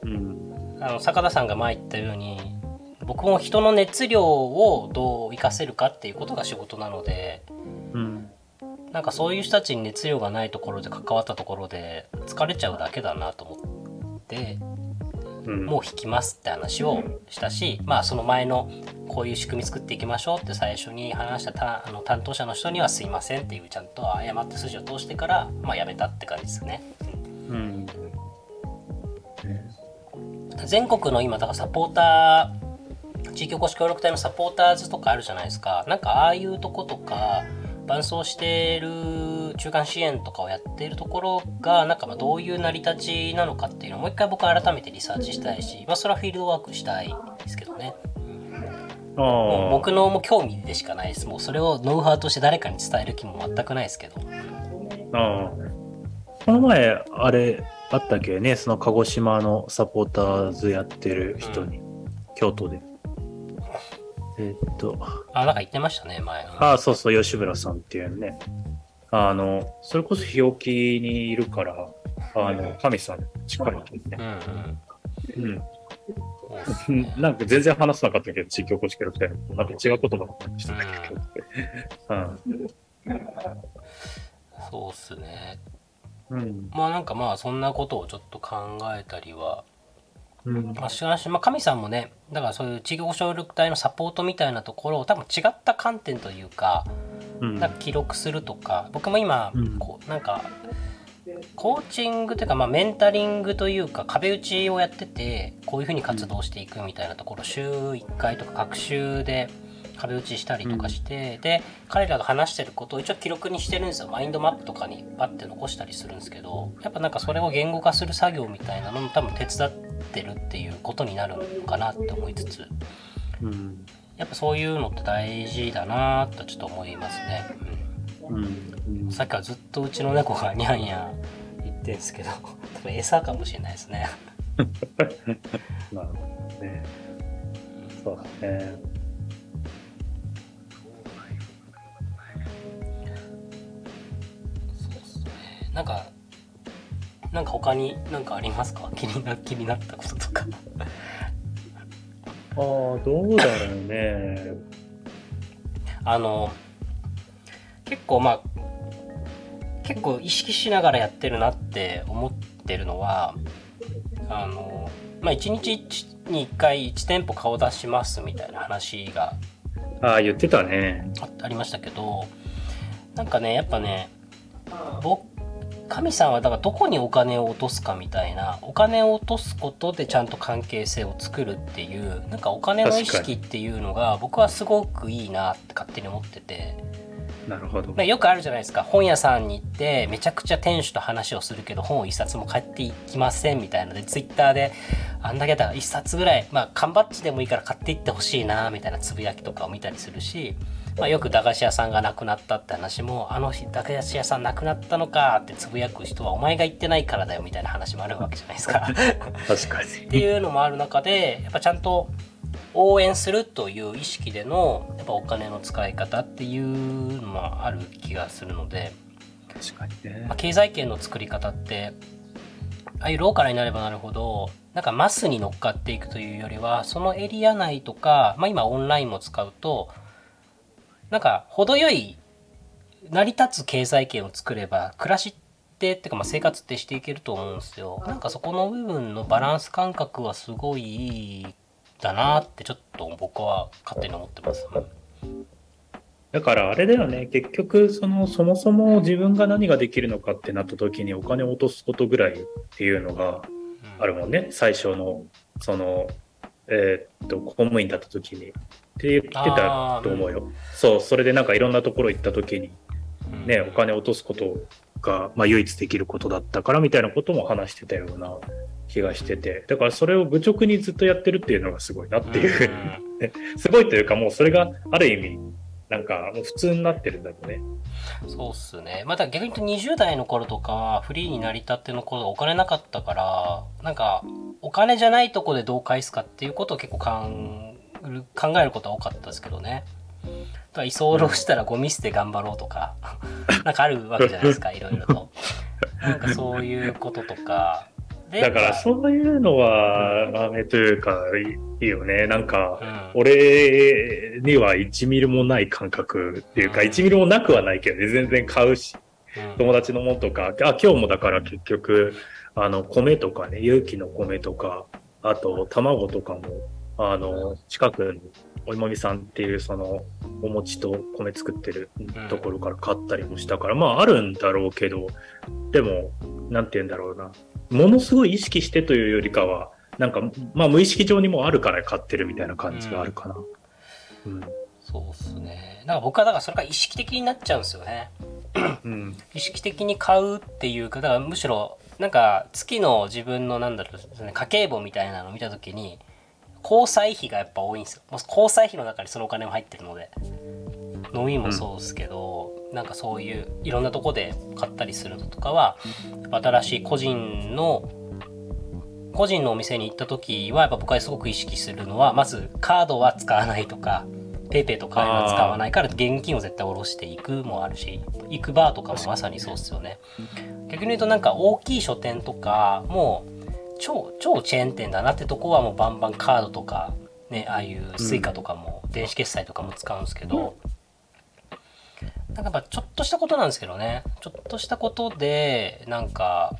うん。あの坂田さんが前言ったように僕も人の熱量をどう活かせるかっていうことが仕事なのでうん。なんかそういう人たちに熱量がないところで関わったところで疲れちゃうだけだなと思ってうん。もう引きますって話をしたしまあその前のこういう仕組み作っていきましょうって最初に話したたあの担当者の人にはすいませんっていうちゃんと謝って筋を通してからまあやめたって感じですね。うん。全国の今だからサポーター地域おこし協力隊のサポーターズとかあるじゃないですか。なんかああいうとことか伴走してる中間支援とかをやっているところがなんかまあどういう成り立ちなのかっていうのをもう一回僕改めてリサーチしたいし、まあ、それはフィールドワークしたいですけどね。もう僕のもう興味でしかないです。もうそれをノウハウとして誰かに伝える気も全くないですけど。ああ。この前、あれ、あったっけね、その鹿児島のサポーターズやってる人に、京都で。えーっと、あ、なんか言ってましたね、前。ああ、そうそう、吉村さんっていうね。あの、それこそ日置にいるから、あの、神さんに近いとうんね。うん。うん。そうっすねなんか全然話さなかったけど、地域おこし協力隊の。なんか違う言葉をしてたけど。そうっすね。うん。うん。まあなんかまあそんなことをちょっと考えたりはうん。まあ、しかし、まあ、神さんもねだからそういう地域協力隊のサポートみたいなところを多分違った観点というかうんなんか記録するとか僕も今うんこうなんかコーチングというか、まあ、メンタリングというか壁打ちをやっててこういうふうに活動していくみたいなところ週1回とか各週で壁打ちしたりとかして、で彼らが話してることを一応記録にしてるんですよマインドマップとかにパッて残したりするんですけどやっぱなんかそれを言語化する作業みたいなのも多分手伝ってるっていうことになるのかなって思いつつうん。やっぱそういうのって大事だなとちょっと思いますね。うんうん。さっきからずっとうちの猫がニャンニャン言ってんすけど *laughs* 多分餌かもしれないですね *laughs* なるほどね。そうだね。なんかなんか他に何かありますか？気にな気になったこととか *laughs* ああ、どうだろうね。あの結構まあ結構意識しながらやってるなって思ってるのはあのまあ1日に1回1店舗顔出しますみたいな話がああ、言ってたね。あありましたけどなんかねやっぱね僕神さんはだからどこにお金を落とすかみたいなお金を落とすことでちゃんと関係性を作るっていうなんかお金の意識っていうのが僕はすごくいいなって勝手に思ってて。なるほど。まあよくあるじゃないですか本屋さんに行ってめちゃくちゃ店主と話をするけど本を一冊も買っていきませんみたいなのでツイッターであんだけだから一冊ぐらいまあ缶バッジでもいいから買っていってほしいなみたいなつぶやきとかを見たりするし、まあ、よく駄菓子屋さんがなくなったって話もあの日駄菓子屋さんなくなったのかってつぶやく人はお前が言ってないからだよみたいな話もあるわけじゃないですか。確か *laughs* ってに。いうのもある中でやっぱちゃんと応援するという意識でのやっぱお金の使い方っていうのもある気がするので、確かにねまあ、。経済圏の作り方ってああいうローカルになればなるほどなんかマスに乗っかっていくというよりはそのエリア内とか、まあ、今オンラインも使うとなんか程よい成り立つ経済圏を作れば暮らしってっていうかまあ生活ってしていけると思うんですよ。なんかそこの部分のバランス感覚はすごいいいだなってちょっと僕は勝手に思ってます、だからあれだよね、結局、その、そもそも自分が何ができるのかってなった時にお金を落とすことぐらいっていうのがあるもんね、最初の、その、えーっと、公務員だった時に。って言ってたと思うよ。そう、それでなんかいろんなところ行った時に、うんね、お金を落とすことが、まあ、唯一できることだったからみたいなことも話してたような気がしてて、だからそれを愚直にずっとやってるっていうのがすごいなっていう、*laughs* すごいというかもうそれがある意味、なんかもう普通になってるんだよね。そうっすね。また逆に言うと20代の頃とかはフリーになりたての頃お金なかったから、なんかお金じゃないとこでどう返すかっていうことを結構かん考えることは多かったですけどね。だから居候したらゴミ捨て頑張ろうとか、*laughs* なんかあるわけじゃないですか、いろいろと。なんかそういうこととか。でだからまあそういうのは、豆というかいいよね。なんか、うん俺には1ミリもない感覚っていうか、うん1ミリもなくはないけどね、全然買うし、うん友達のもんとか、あ、今日もだから結局、あの、米とかね、有機の米とか、あと卵とかも、あの、近くにおいもみさんっていうその、お餅と米作ってるところから買ったりもしたから、まああるんだろうけど、でも、なんて言うんだろうな。ものすごい意識してというよりかは、なんか、まあ無意識上にもあるから買ってるみたいな感じがあるかな。うん。そうっすね。だから僕はだからそれが意識的になっちゃうんですよね。うん。*clears throat* 意識的に買うっていうかだからむしろなんか月の自分のなんだろう家計簿みたいなのを見た時に交際費がやっぱ多いんですよ。もう交際費の中にそのお金も入ってるので。飲みもそうですけど、なんかそういういろんなとこで買ったりするのとかは新しい個人の個人のお店に行った時はやっぱ僕はすごく意識するのはまずカードは使わないとか PayPay とかは使わないから現金を絶対下ろしていくもあるし行くバーとかもまさにそうっすよね。逆に言うとなんか大きい書店とかも超超チェーン店だなってとこはもうバンバンカードとかねああいうスイカとかも電子決済とかも使うんですけど、なんかやっぱちょっとしたことなんですけどねちょっとしたことでなんか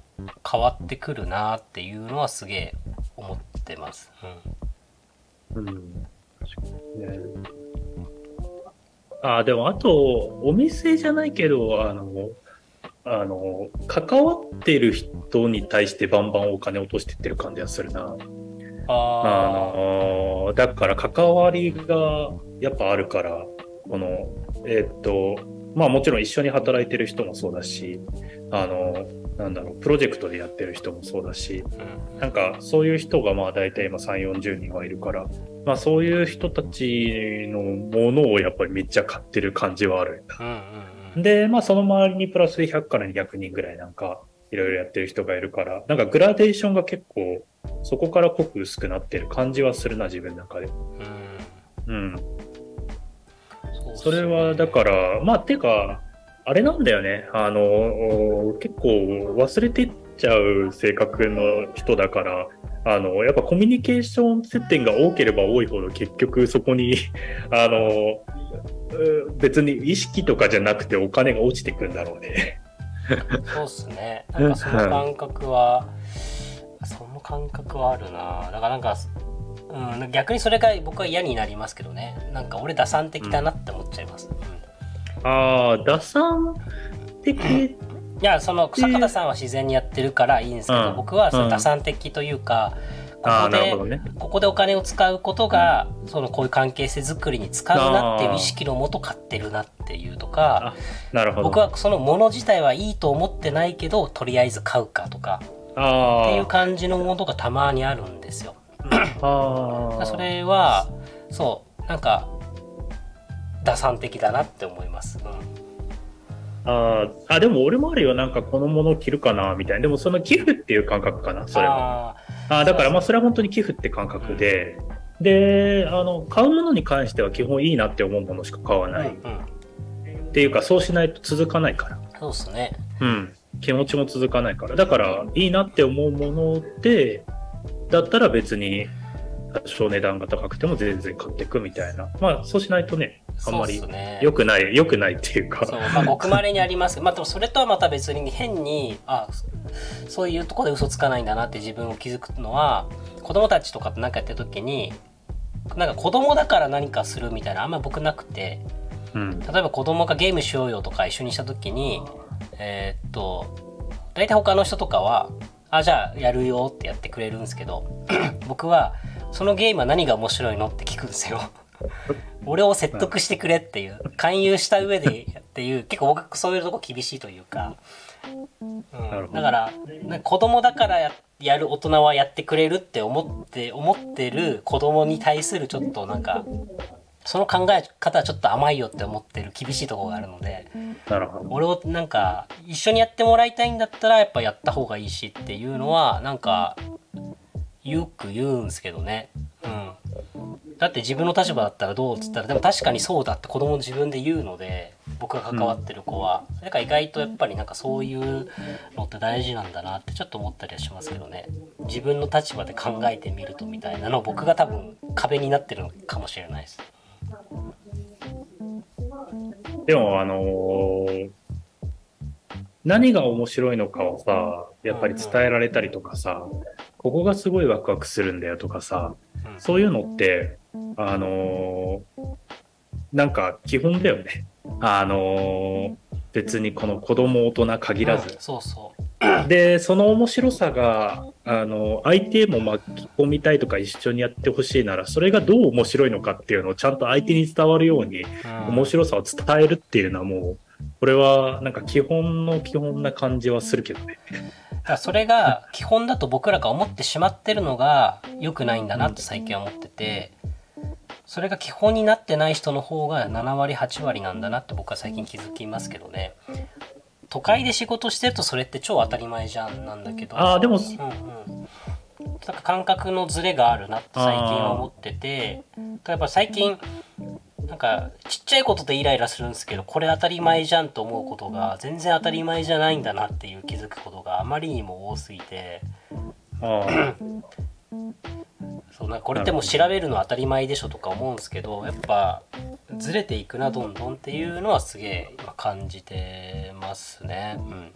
変わってくるなっていうのはすげえ思ってます。うんうん。確かにね。ああ、でもあと、お店じゃないけど、あの、あの、関わってる人に対してバンバンお金落としてってる感じがするな。ああの、だから関わりがやっぱあるから、この、えーっと、まあもちろん一緒に働いてる人もそうだし、あの、なんだろう、プロジェクトでやってる人もそうだし、なんかそういう人がまあ大体今3、40人はいるから、まあそういう人たちのものをやっぱりめっちゃ買ってる感じはあるんだ。うんうんうんで、まあその周りにプラスで100から200人ぐらいなんかいろいろやってる人がいるから、なんかグラデーションが結構そこから濃く薄くなってる感じはするな、自分の中で。うんそれはだから、まあてか、あれなんだよね。あの、結構忘れてっちゃう性格の人だから、あの、やっぱコミュニケーション接点が多ければ多いほど結局そこに、*laughs* あの、う別に意識とかじゃなくてお金が落ちてくんだろうね。そうっすね。なんかその感覚は、その感覚はあるな。だからなんか、うん、逆にそれが僕は嫌になりますけどね。なんか俺打算的だなって思っちゃいます。うんああ、打算的、いやその坂田さんは自然にやってるからいいんですけど、うん僕はそのうん打算的というか、ここでね。ここでお金を使うことがそのこういう関係性づくりに使うなっていう意識のもと買ってるなっていうとかなるほど。僕はそのもの自体はいいと思ってないけどとりあえず買うかとかあっていう感じのものがたまにあるんですよ。ああ。それはそうなんか打算的だなって思います。うんあーあ、でも俺もあるよ。なんかこのものを着るかなみたいな。でもその寄付っていう感覚かな、それは。あああだからまあそれは本当に寄付って感覚で、で、あの、買うものに関しては基本いいなって思うものしか買わーない。うんうんっていうか、そうしないと続かないから。そうですね。うん。気持ちも続かないから。だから、いいなって思うもので、だったら別に、多少値段が高くても全然買っていくみたいな。まあ、そうしないとね、あんまり良くない、良くないっていうか。そう、まあ、ごくまれにあります。まあ、でもそれとはまた別に変に、あ、そういうところで嘘つかないんだなって自分を気づくのは、子供たちとかと何かやってる時に、なんか子供だから何かするみたいなあんま僕なくて、うん。例えば子供がゲームしようよとか一緒にした時に、えーっと、大体他の人とかは、あ、じゃあやるよってやってくれるんですけど、*clears throat* 僕は、そのゲームは何が面白いのって聞くんですよ。俺を説得してくれっていう、勧誘した上でっていう、結構僕そういうとこ厳しいというか、うん。だから、か子供だからややる大人はやってくれるって思って、思ってる子供に対するちょっとなんか、その考え方はちょっと甘いよって思ってる厳しいところがあるので。俺をなんか一緒にやってもらいたいんだったらやっぱやった方がいいしっていうのはなんかよく言うんすけどね。うん。だって自分の立場だったらどうっつったらでも確かにそうだって子供も自分で言うので僕が関わってる子は、だから意外とやっぱりなんかそういうのって大事なんだなってちょっと思ったりはしますけどね自分の立場で考えてみるとみたいなの僕が多分壁になってるのかもしれないです。でも、あのー何が面白いのかをさ、やっぱり伝えられたりとかさ、ここがすごいワクワクするんだよとかさ、うんそういうのって、あのーなんか基本だよね。あのー別にこの子供大人限らずうん。そうそう。で、その面白さが、あの、相手も巻き込みたいとか一緒にやってほしいなら、それがどう面白いのかっていうのをちゃんと相手に伝わるように、うん面白さを伝えるっていうのはもう、これはなんか基本の基本な感じはするけどね。それが基本だと僕らが思ってしまってるのが良くないんだなって最近は思っててそれが基本になってない人の方が7割8割なんだなって僕は最近気づきますけどね。都会で仕事してるとそれって超当たり前じゃんなんだけど。あーでもうんうん。なんか感覚のズレがあるなって最近は思っててやっぱ最近なんかちっちゃいことでイライラするんですけどこれ当たり前じゃんと思うことが全然当たり前じゃないんだなっていう気づくことがあまりにも多すぎて。そうなんかこれってもう調べるの当たり前でしょとか思うんですけどやっぱずれていくなどんどんっていうのはすげえ今感じてますね。うん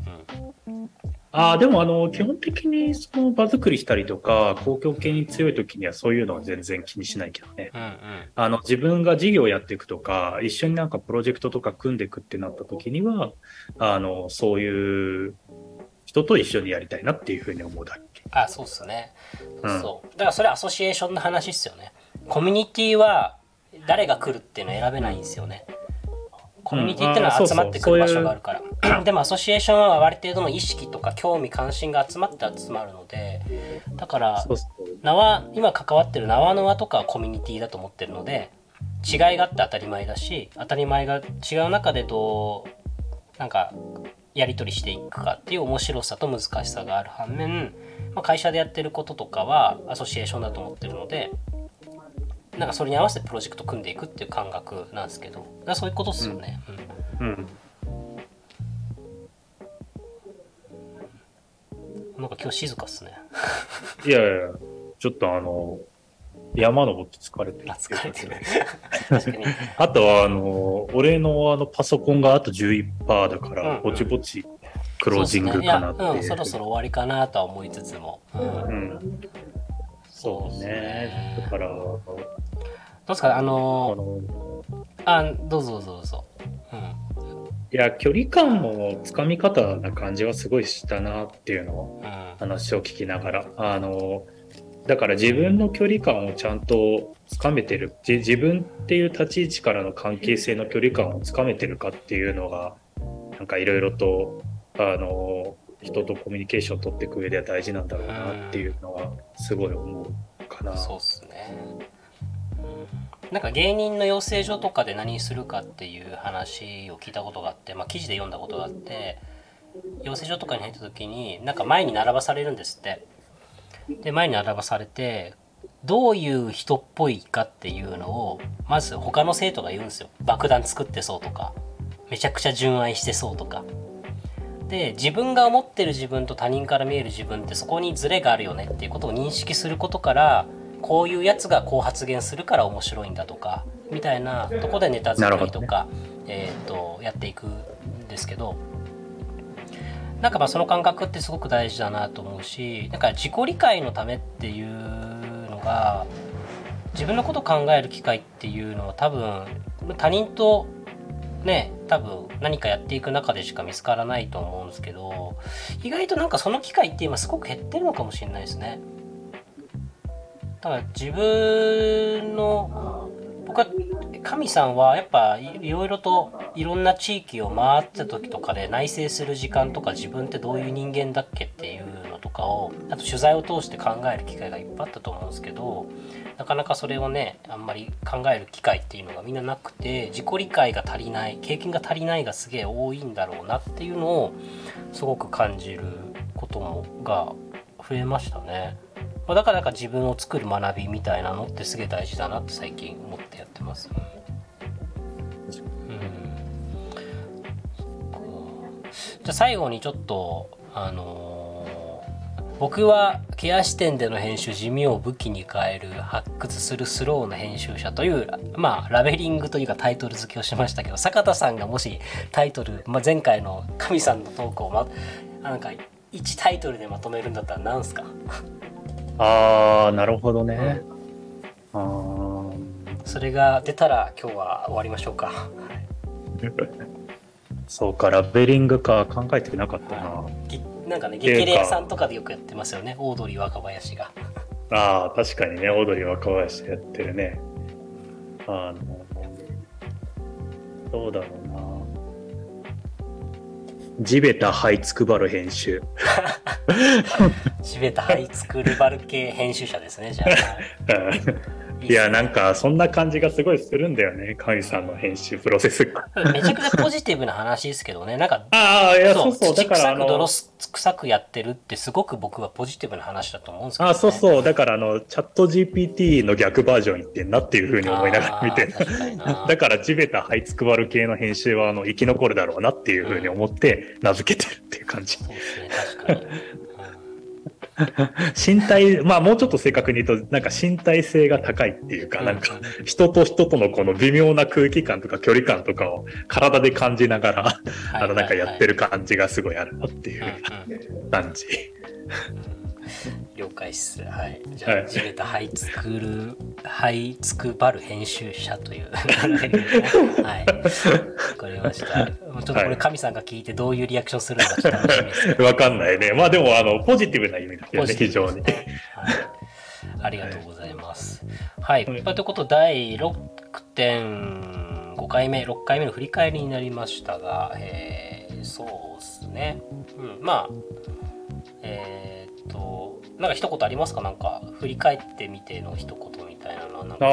うん。ああ、でもあの、基本的にその場作りしたりとか、公共系に強い時にはそういうのは全然気にしないけどね。うんうん。あの、自分が事業やっていくとか、一緒になんかプロジェクトとか組んでいくってなった時には、あの、そういう人と一緒にやりたいなっていうふうに思うだけ。あそうっすね、うん。そう。だからそれアソシエーションの話っすよね。コミュニティは誰が来るっていうのを選べないんですよねコミュニティっていうのは集まってくる場所があるから、*clears throat* でもアソシエーションはある程度の意識とか興味関心が集まって集まるのでだから。縄今関わってる縄の輪とかはコミュニティだと思ってるので違いがあって当たり前だし当たり前が違う中でどうなんかやり取りしていくかっていう面白さと難しさがある反面、まあ、会社でやってることとかはアソシエーションだと思ってるのでなんかそれに合わせてプロジェクト組んでいくっていう感覚なんですけどだそういうことっすよね。うんうん。なんか今日静かっすね。いやいやちょっとあの、山登って疲れてるあ疲れてる。*laughs* 確かに。あとは、あの、俺のあのパソコンがあと11%だかうんら、うんぼちぼちクロージングかなってそろそろ終わりかなとは思いつつも。うんうん。そうね。だから、どうですか？ああのの、あどうぞどうぞどうぞ。うん。いや、距離感のつかみ方な感じはすごいしたなっていうのをうん。話を聞きながら、あの、だから自分の距離感をちゃんとつかめてる、じ自分っていう立ち位置からの関係性の距離感をつかめてるかっていうのが、なんかいろいろと、あの、人とコミュニケーションを取っていく上では大事なんだろうなっていうのはすごい思うかな。そうっすね。なんか芸人の養成所とかで何するかっていう話を聞いたことがあって、まあ、記事で読んだことがあって養成所とかに入った時になんか前に並ばされるんですって。で前に並ばされてどういう人っぽいかっていうのをまず他の生徒が言うんですよ。爆弾作ってそうとかめちゃくちゃ純愛してそうとか。で自分が思ってる自分と他人から見える自分ってそこにズレがあるよねっていうことを認識することからこういうやつがこう発言するから面白いんだとかみたいなとこでネタ作りとか、えー、とやっていくんですけどなんかまあその感覚ってすごく大事だなと思うしなんか自己理解のためっていうのが自分のことを考える機会っていうのは多分他人とね多分何かやっていく中でしか見つからないと思うんですけど意外となんかその機会って今すごく減ってるのかもしれないですね。だ自分の僕は神さんはやっぱいろいろといろんな地域を回った時とかで内省する時間とか自分ってどういう人間だっけっていうのとかをあと取材を通して考える機会がいっぱいあったと思うんですけどなかなかそれをねあんまり考える機会っていうのがみんななくて自己理解が足りない経験が足りないがすげえ多いんだろうなっていうのをすごく感じることもが増えましたね。まあだからなんか自分を作る学びみたいなのってすげえ大事だなって最近思ってやってます。うん。じゃあ最後にちょっとあのー僕はケア視点での編集地味を武器に変える発掘するスローな編集者というまあラベリングというかタイトル付けをしましたけど坂田さんがもしタイトル、まあ、前回の神さんのトークを、ま、なんか1タイトルでまとめるんだったら何すか？ああ、なるほどね。あーそれが出たら今日は終わりましょうか。*laughs* そうか、ラベリングか考えてなかったな。ぎなんかね激レアさんとかでよくやってますよねオードリー若林が。ああ、確かにね、オードリー若林やってるね。あの、どうだろうな。地べた這いつくばる編集。シベタハイツクルバル系編集者ですねじゃあ。*laughs* いいや、なんか、そんな感じがすごいするんだよね。神さんの編集プロセスが。めちゃくちゃポジティブな話ですけどね。なんか、ああ、いや、そうそう。だから、あの、泥臭くやってるってすごく僕はポジティブな話だと思うんですけど、ね、あそうそう。だから、あの、チャット GPT の逆バージョン言ってんなっていうふうに思いながら見て。*laughs* だから、地べた這いつくばる系の編集は、あの、生き残るだろうなっていうふうに思って名付けてるっていう感じ。そうですね、確かに。*laughs* 身体、まあもうちょっと正確に言うと、なんか身体性が高いっていうか、なんか人と人とのこの微妙な空気感とか距離感とかを体で感じながら、あのなんかやってる感じがすごいあるなっていう感じ。了解っす。はい。じゃあ、地べたハイツクール、ハイツクバル編集者という。*laughs* はい。わかりました。ちょっとこれ、神さんが聞いてどういうリアクションするのかちょっと楽しみですわかんないね。まあでも、あの、ポジティブな意味だけどね、非常に。はい。ありがとうございます。はい。ということ第6.5回目、6回目の振り返りになりましたが、えー、そうですね。うん、まあ、えーとなんか一言ありますか？なんか振り返ってみての一言みたいなのはなんか。ああ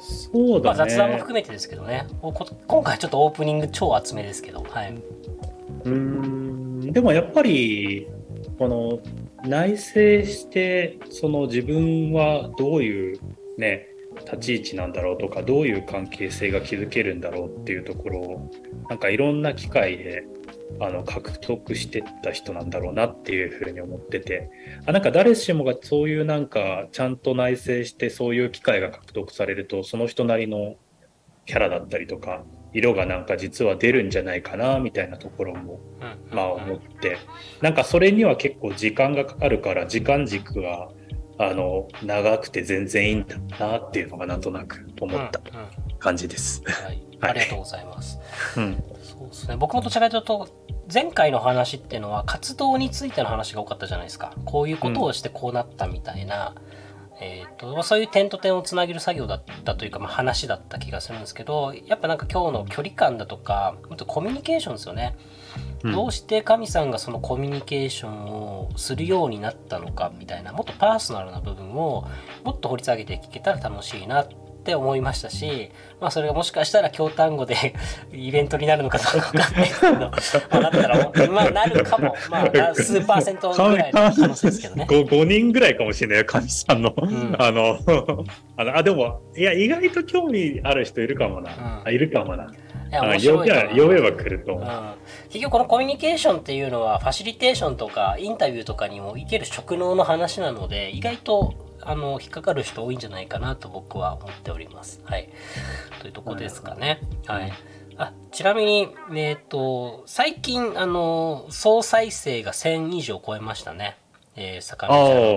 そうだね、まあ、雑談も含めてですけどね。今回ちょっとオープニング超厚めですけどはい。うん。でもやっぱりこの内省してその自分はどういうね立ち位置なんだろうとかどういう関係性が築けるんだろうっていうところをなんかいろんな機会であの獲得してった人なんだろうなっていうふうに思ってて。あなんか誰しもがそういうなんかちゃんと内省してそういう機会が獲得されるとその人なりのキャラだったりとか色がなんか実は出るんじゃないかなみたいなところもまあ思って。なんかそれには結構時間がかかるから時間軸があの長くて全然いいんだなっていうのがなんとなく思った感じです。はい、ありがとうございます。うん、そうですね。僕もどちらかというと前回の話っていうのは活動についての話が多かったじゃないですか。こういうことをしてこうなったみたいな。うん、えーと、そういう点と点をつなげる作業だったというか、まあ、話だった気がするんですけどやっぱなんか今日の距離感だとかコミュニケーションですよね。どうして神さんがそのコミュニケーションをするようになったのかみたいなもっとパーソナルな部分をもっと掘り下げていけたら楽しいなって思いましたし、まあ、それがもしかしたら京単語で *laughs* イベントになるのかどうか分かんないですけど、まあ、なったら、まあ、なるかも、まあ、数パーセントぐらいの可能性ですけどね。5, 5人ぐらいかもしれないよ、神さんの。うん、あの、*laughs* あの、あ、でも、いや、意外と興味ある人いるかもな。うん、いるかもな。呼べば来ると、うん、結局このコミュニケーションっていうのはファシリテーションとかインタビューとかにもいける職能の話なので意外とあの引っかかる人多いんじゃないかなと僕は思っております。はい、というとこですかね。はい、あちなみに、えーと、最近あの総再生が1000以上超えましたね。えー、坂道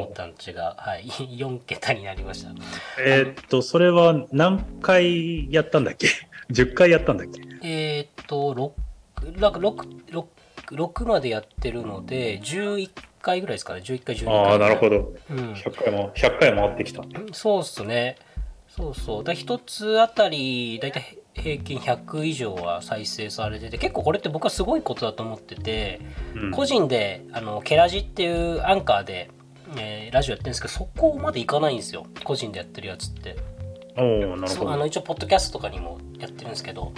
の団地が、はい、*laughs* 4桁になりました。えー、っと、それは何回やったんだっけ？*laughs* 10回やったんだっけ？えー、っと、6、なんか6、6、6までやってるので、11回ぐらいですかね、11回、12回。ああ、なるほど。うん、100回も、100回回ってきた。そうっすね。そうそう。だ一つあたり、だいたい平均100以上は再生されてて、結構これって僕はすごいことだと思ってて、うん、個人で、あの、ケラジっていうアンカーで、えー、ラジオやってるんですけど、そこまでいかないんですよ。個人でやってるやつって。おなるほど。あの、一応、ポッドキャストとかにもやってるんですけど、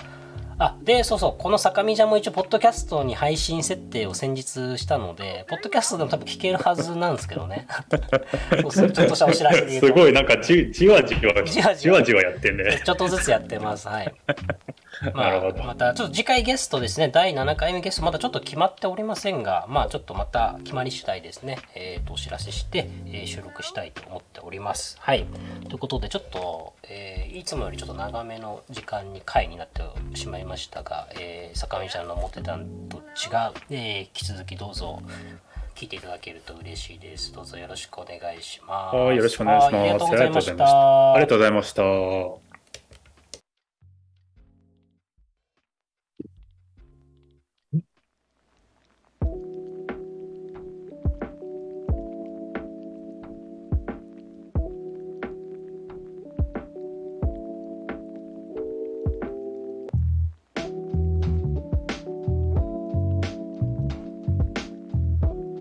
あ、で、そうそう、この坂見ちゃんも一応、ポッドキャストに配信設定を先日したので、ポッドキャストでも多分聞けるはずなんですけどね。*laughs* そうするちょっとしたお知らせですごい、なんかじ、じわじわ、じわじわじわやってんね。ちょっとずつやってます。はい。*laughs* まあ、なるほど。また、ちょっと次回ゲストですね、第7回目ゲスト、まだちょっと決まっておりませんが、まあ、ちょっとまた決まり次第ですね、えっ、ー、と、お知らせして、えー、収録したいと思っております。はい。ということで、ちょっと、えー、いつもよりちょっと長めの時間に回になってしまいましたが、えー、坂上ちゃんの思ってたんと違う、えー、引き続きどうぞ聞いていただけると嬉しいです。どうぞよろしくお願いします。よろしくお願いします。ありがとうございました。ありがとうございました。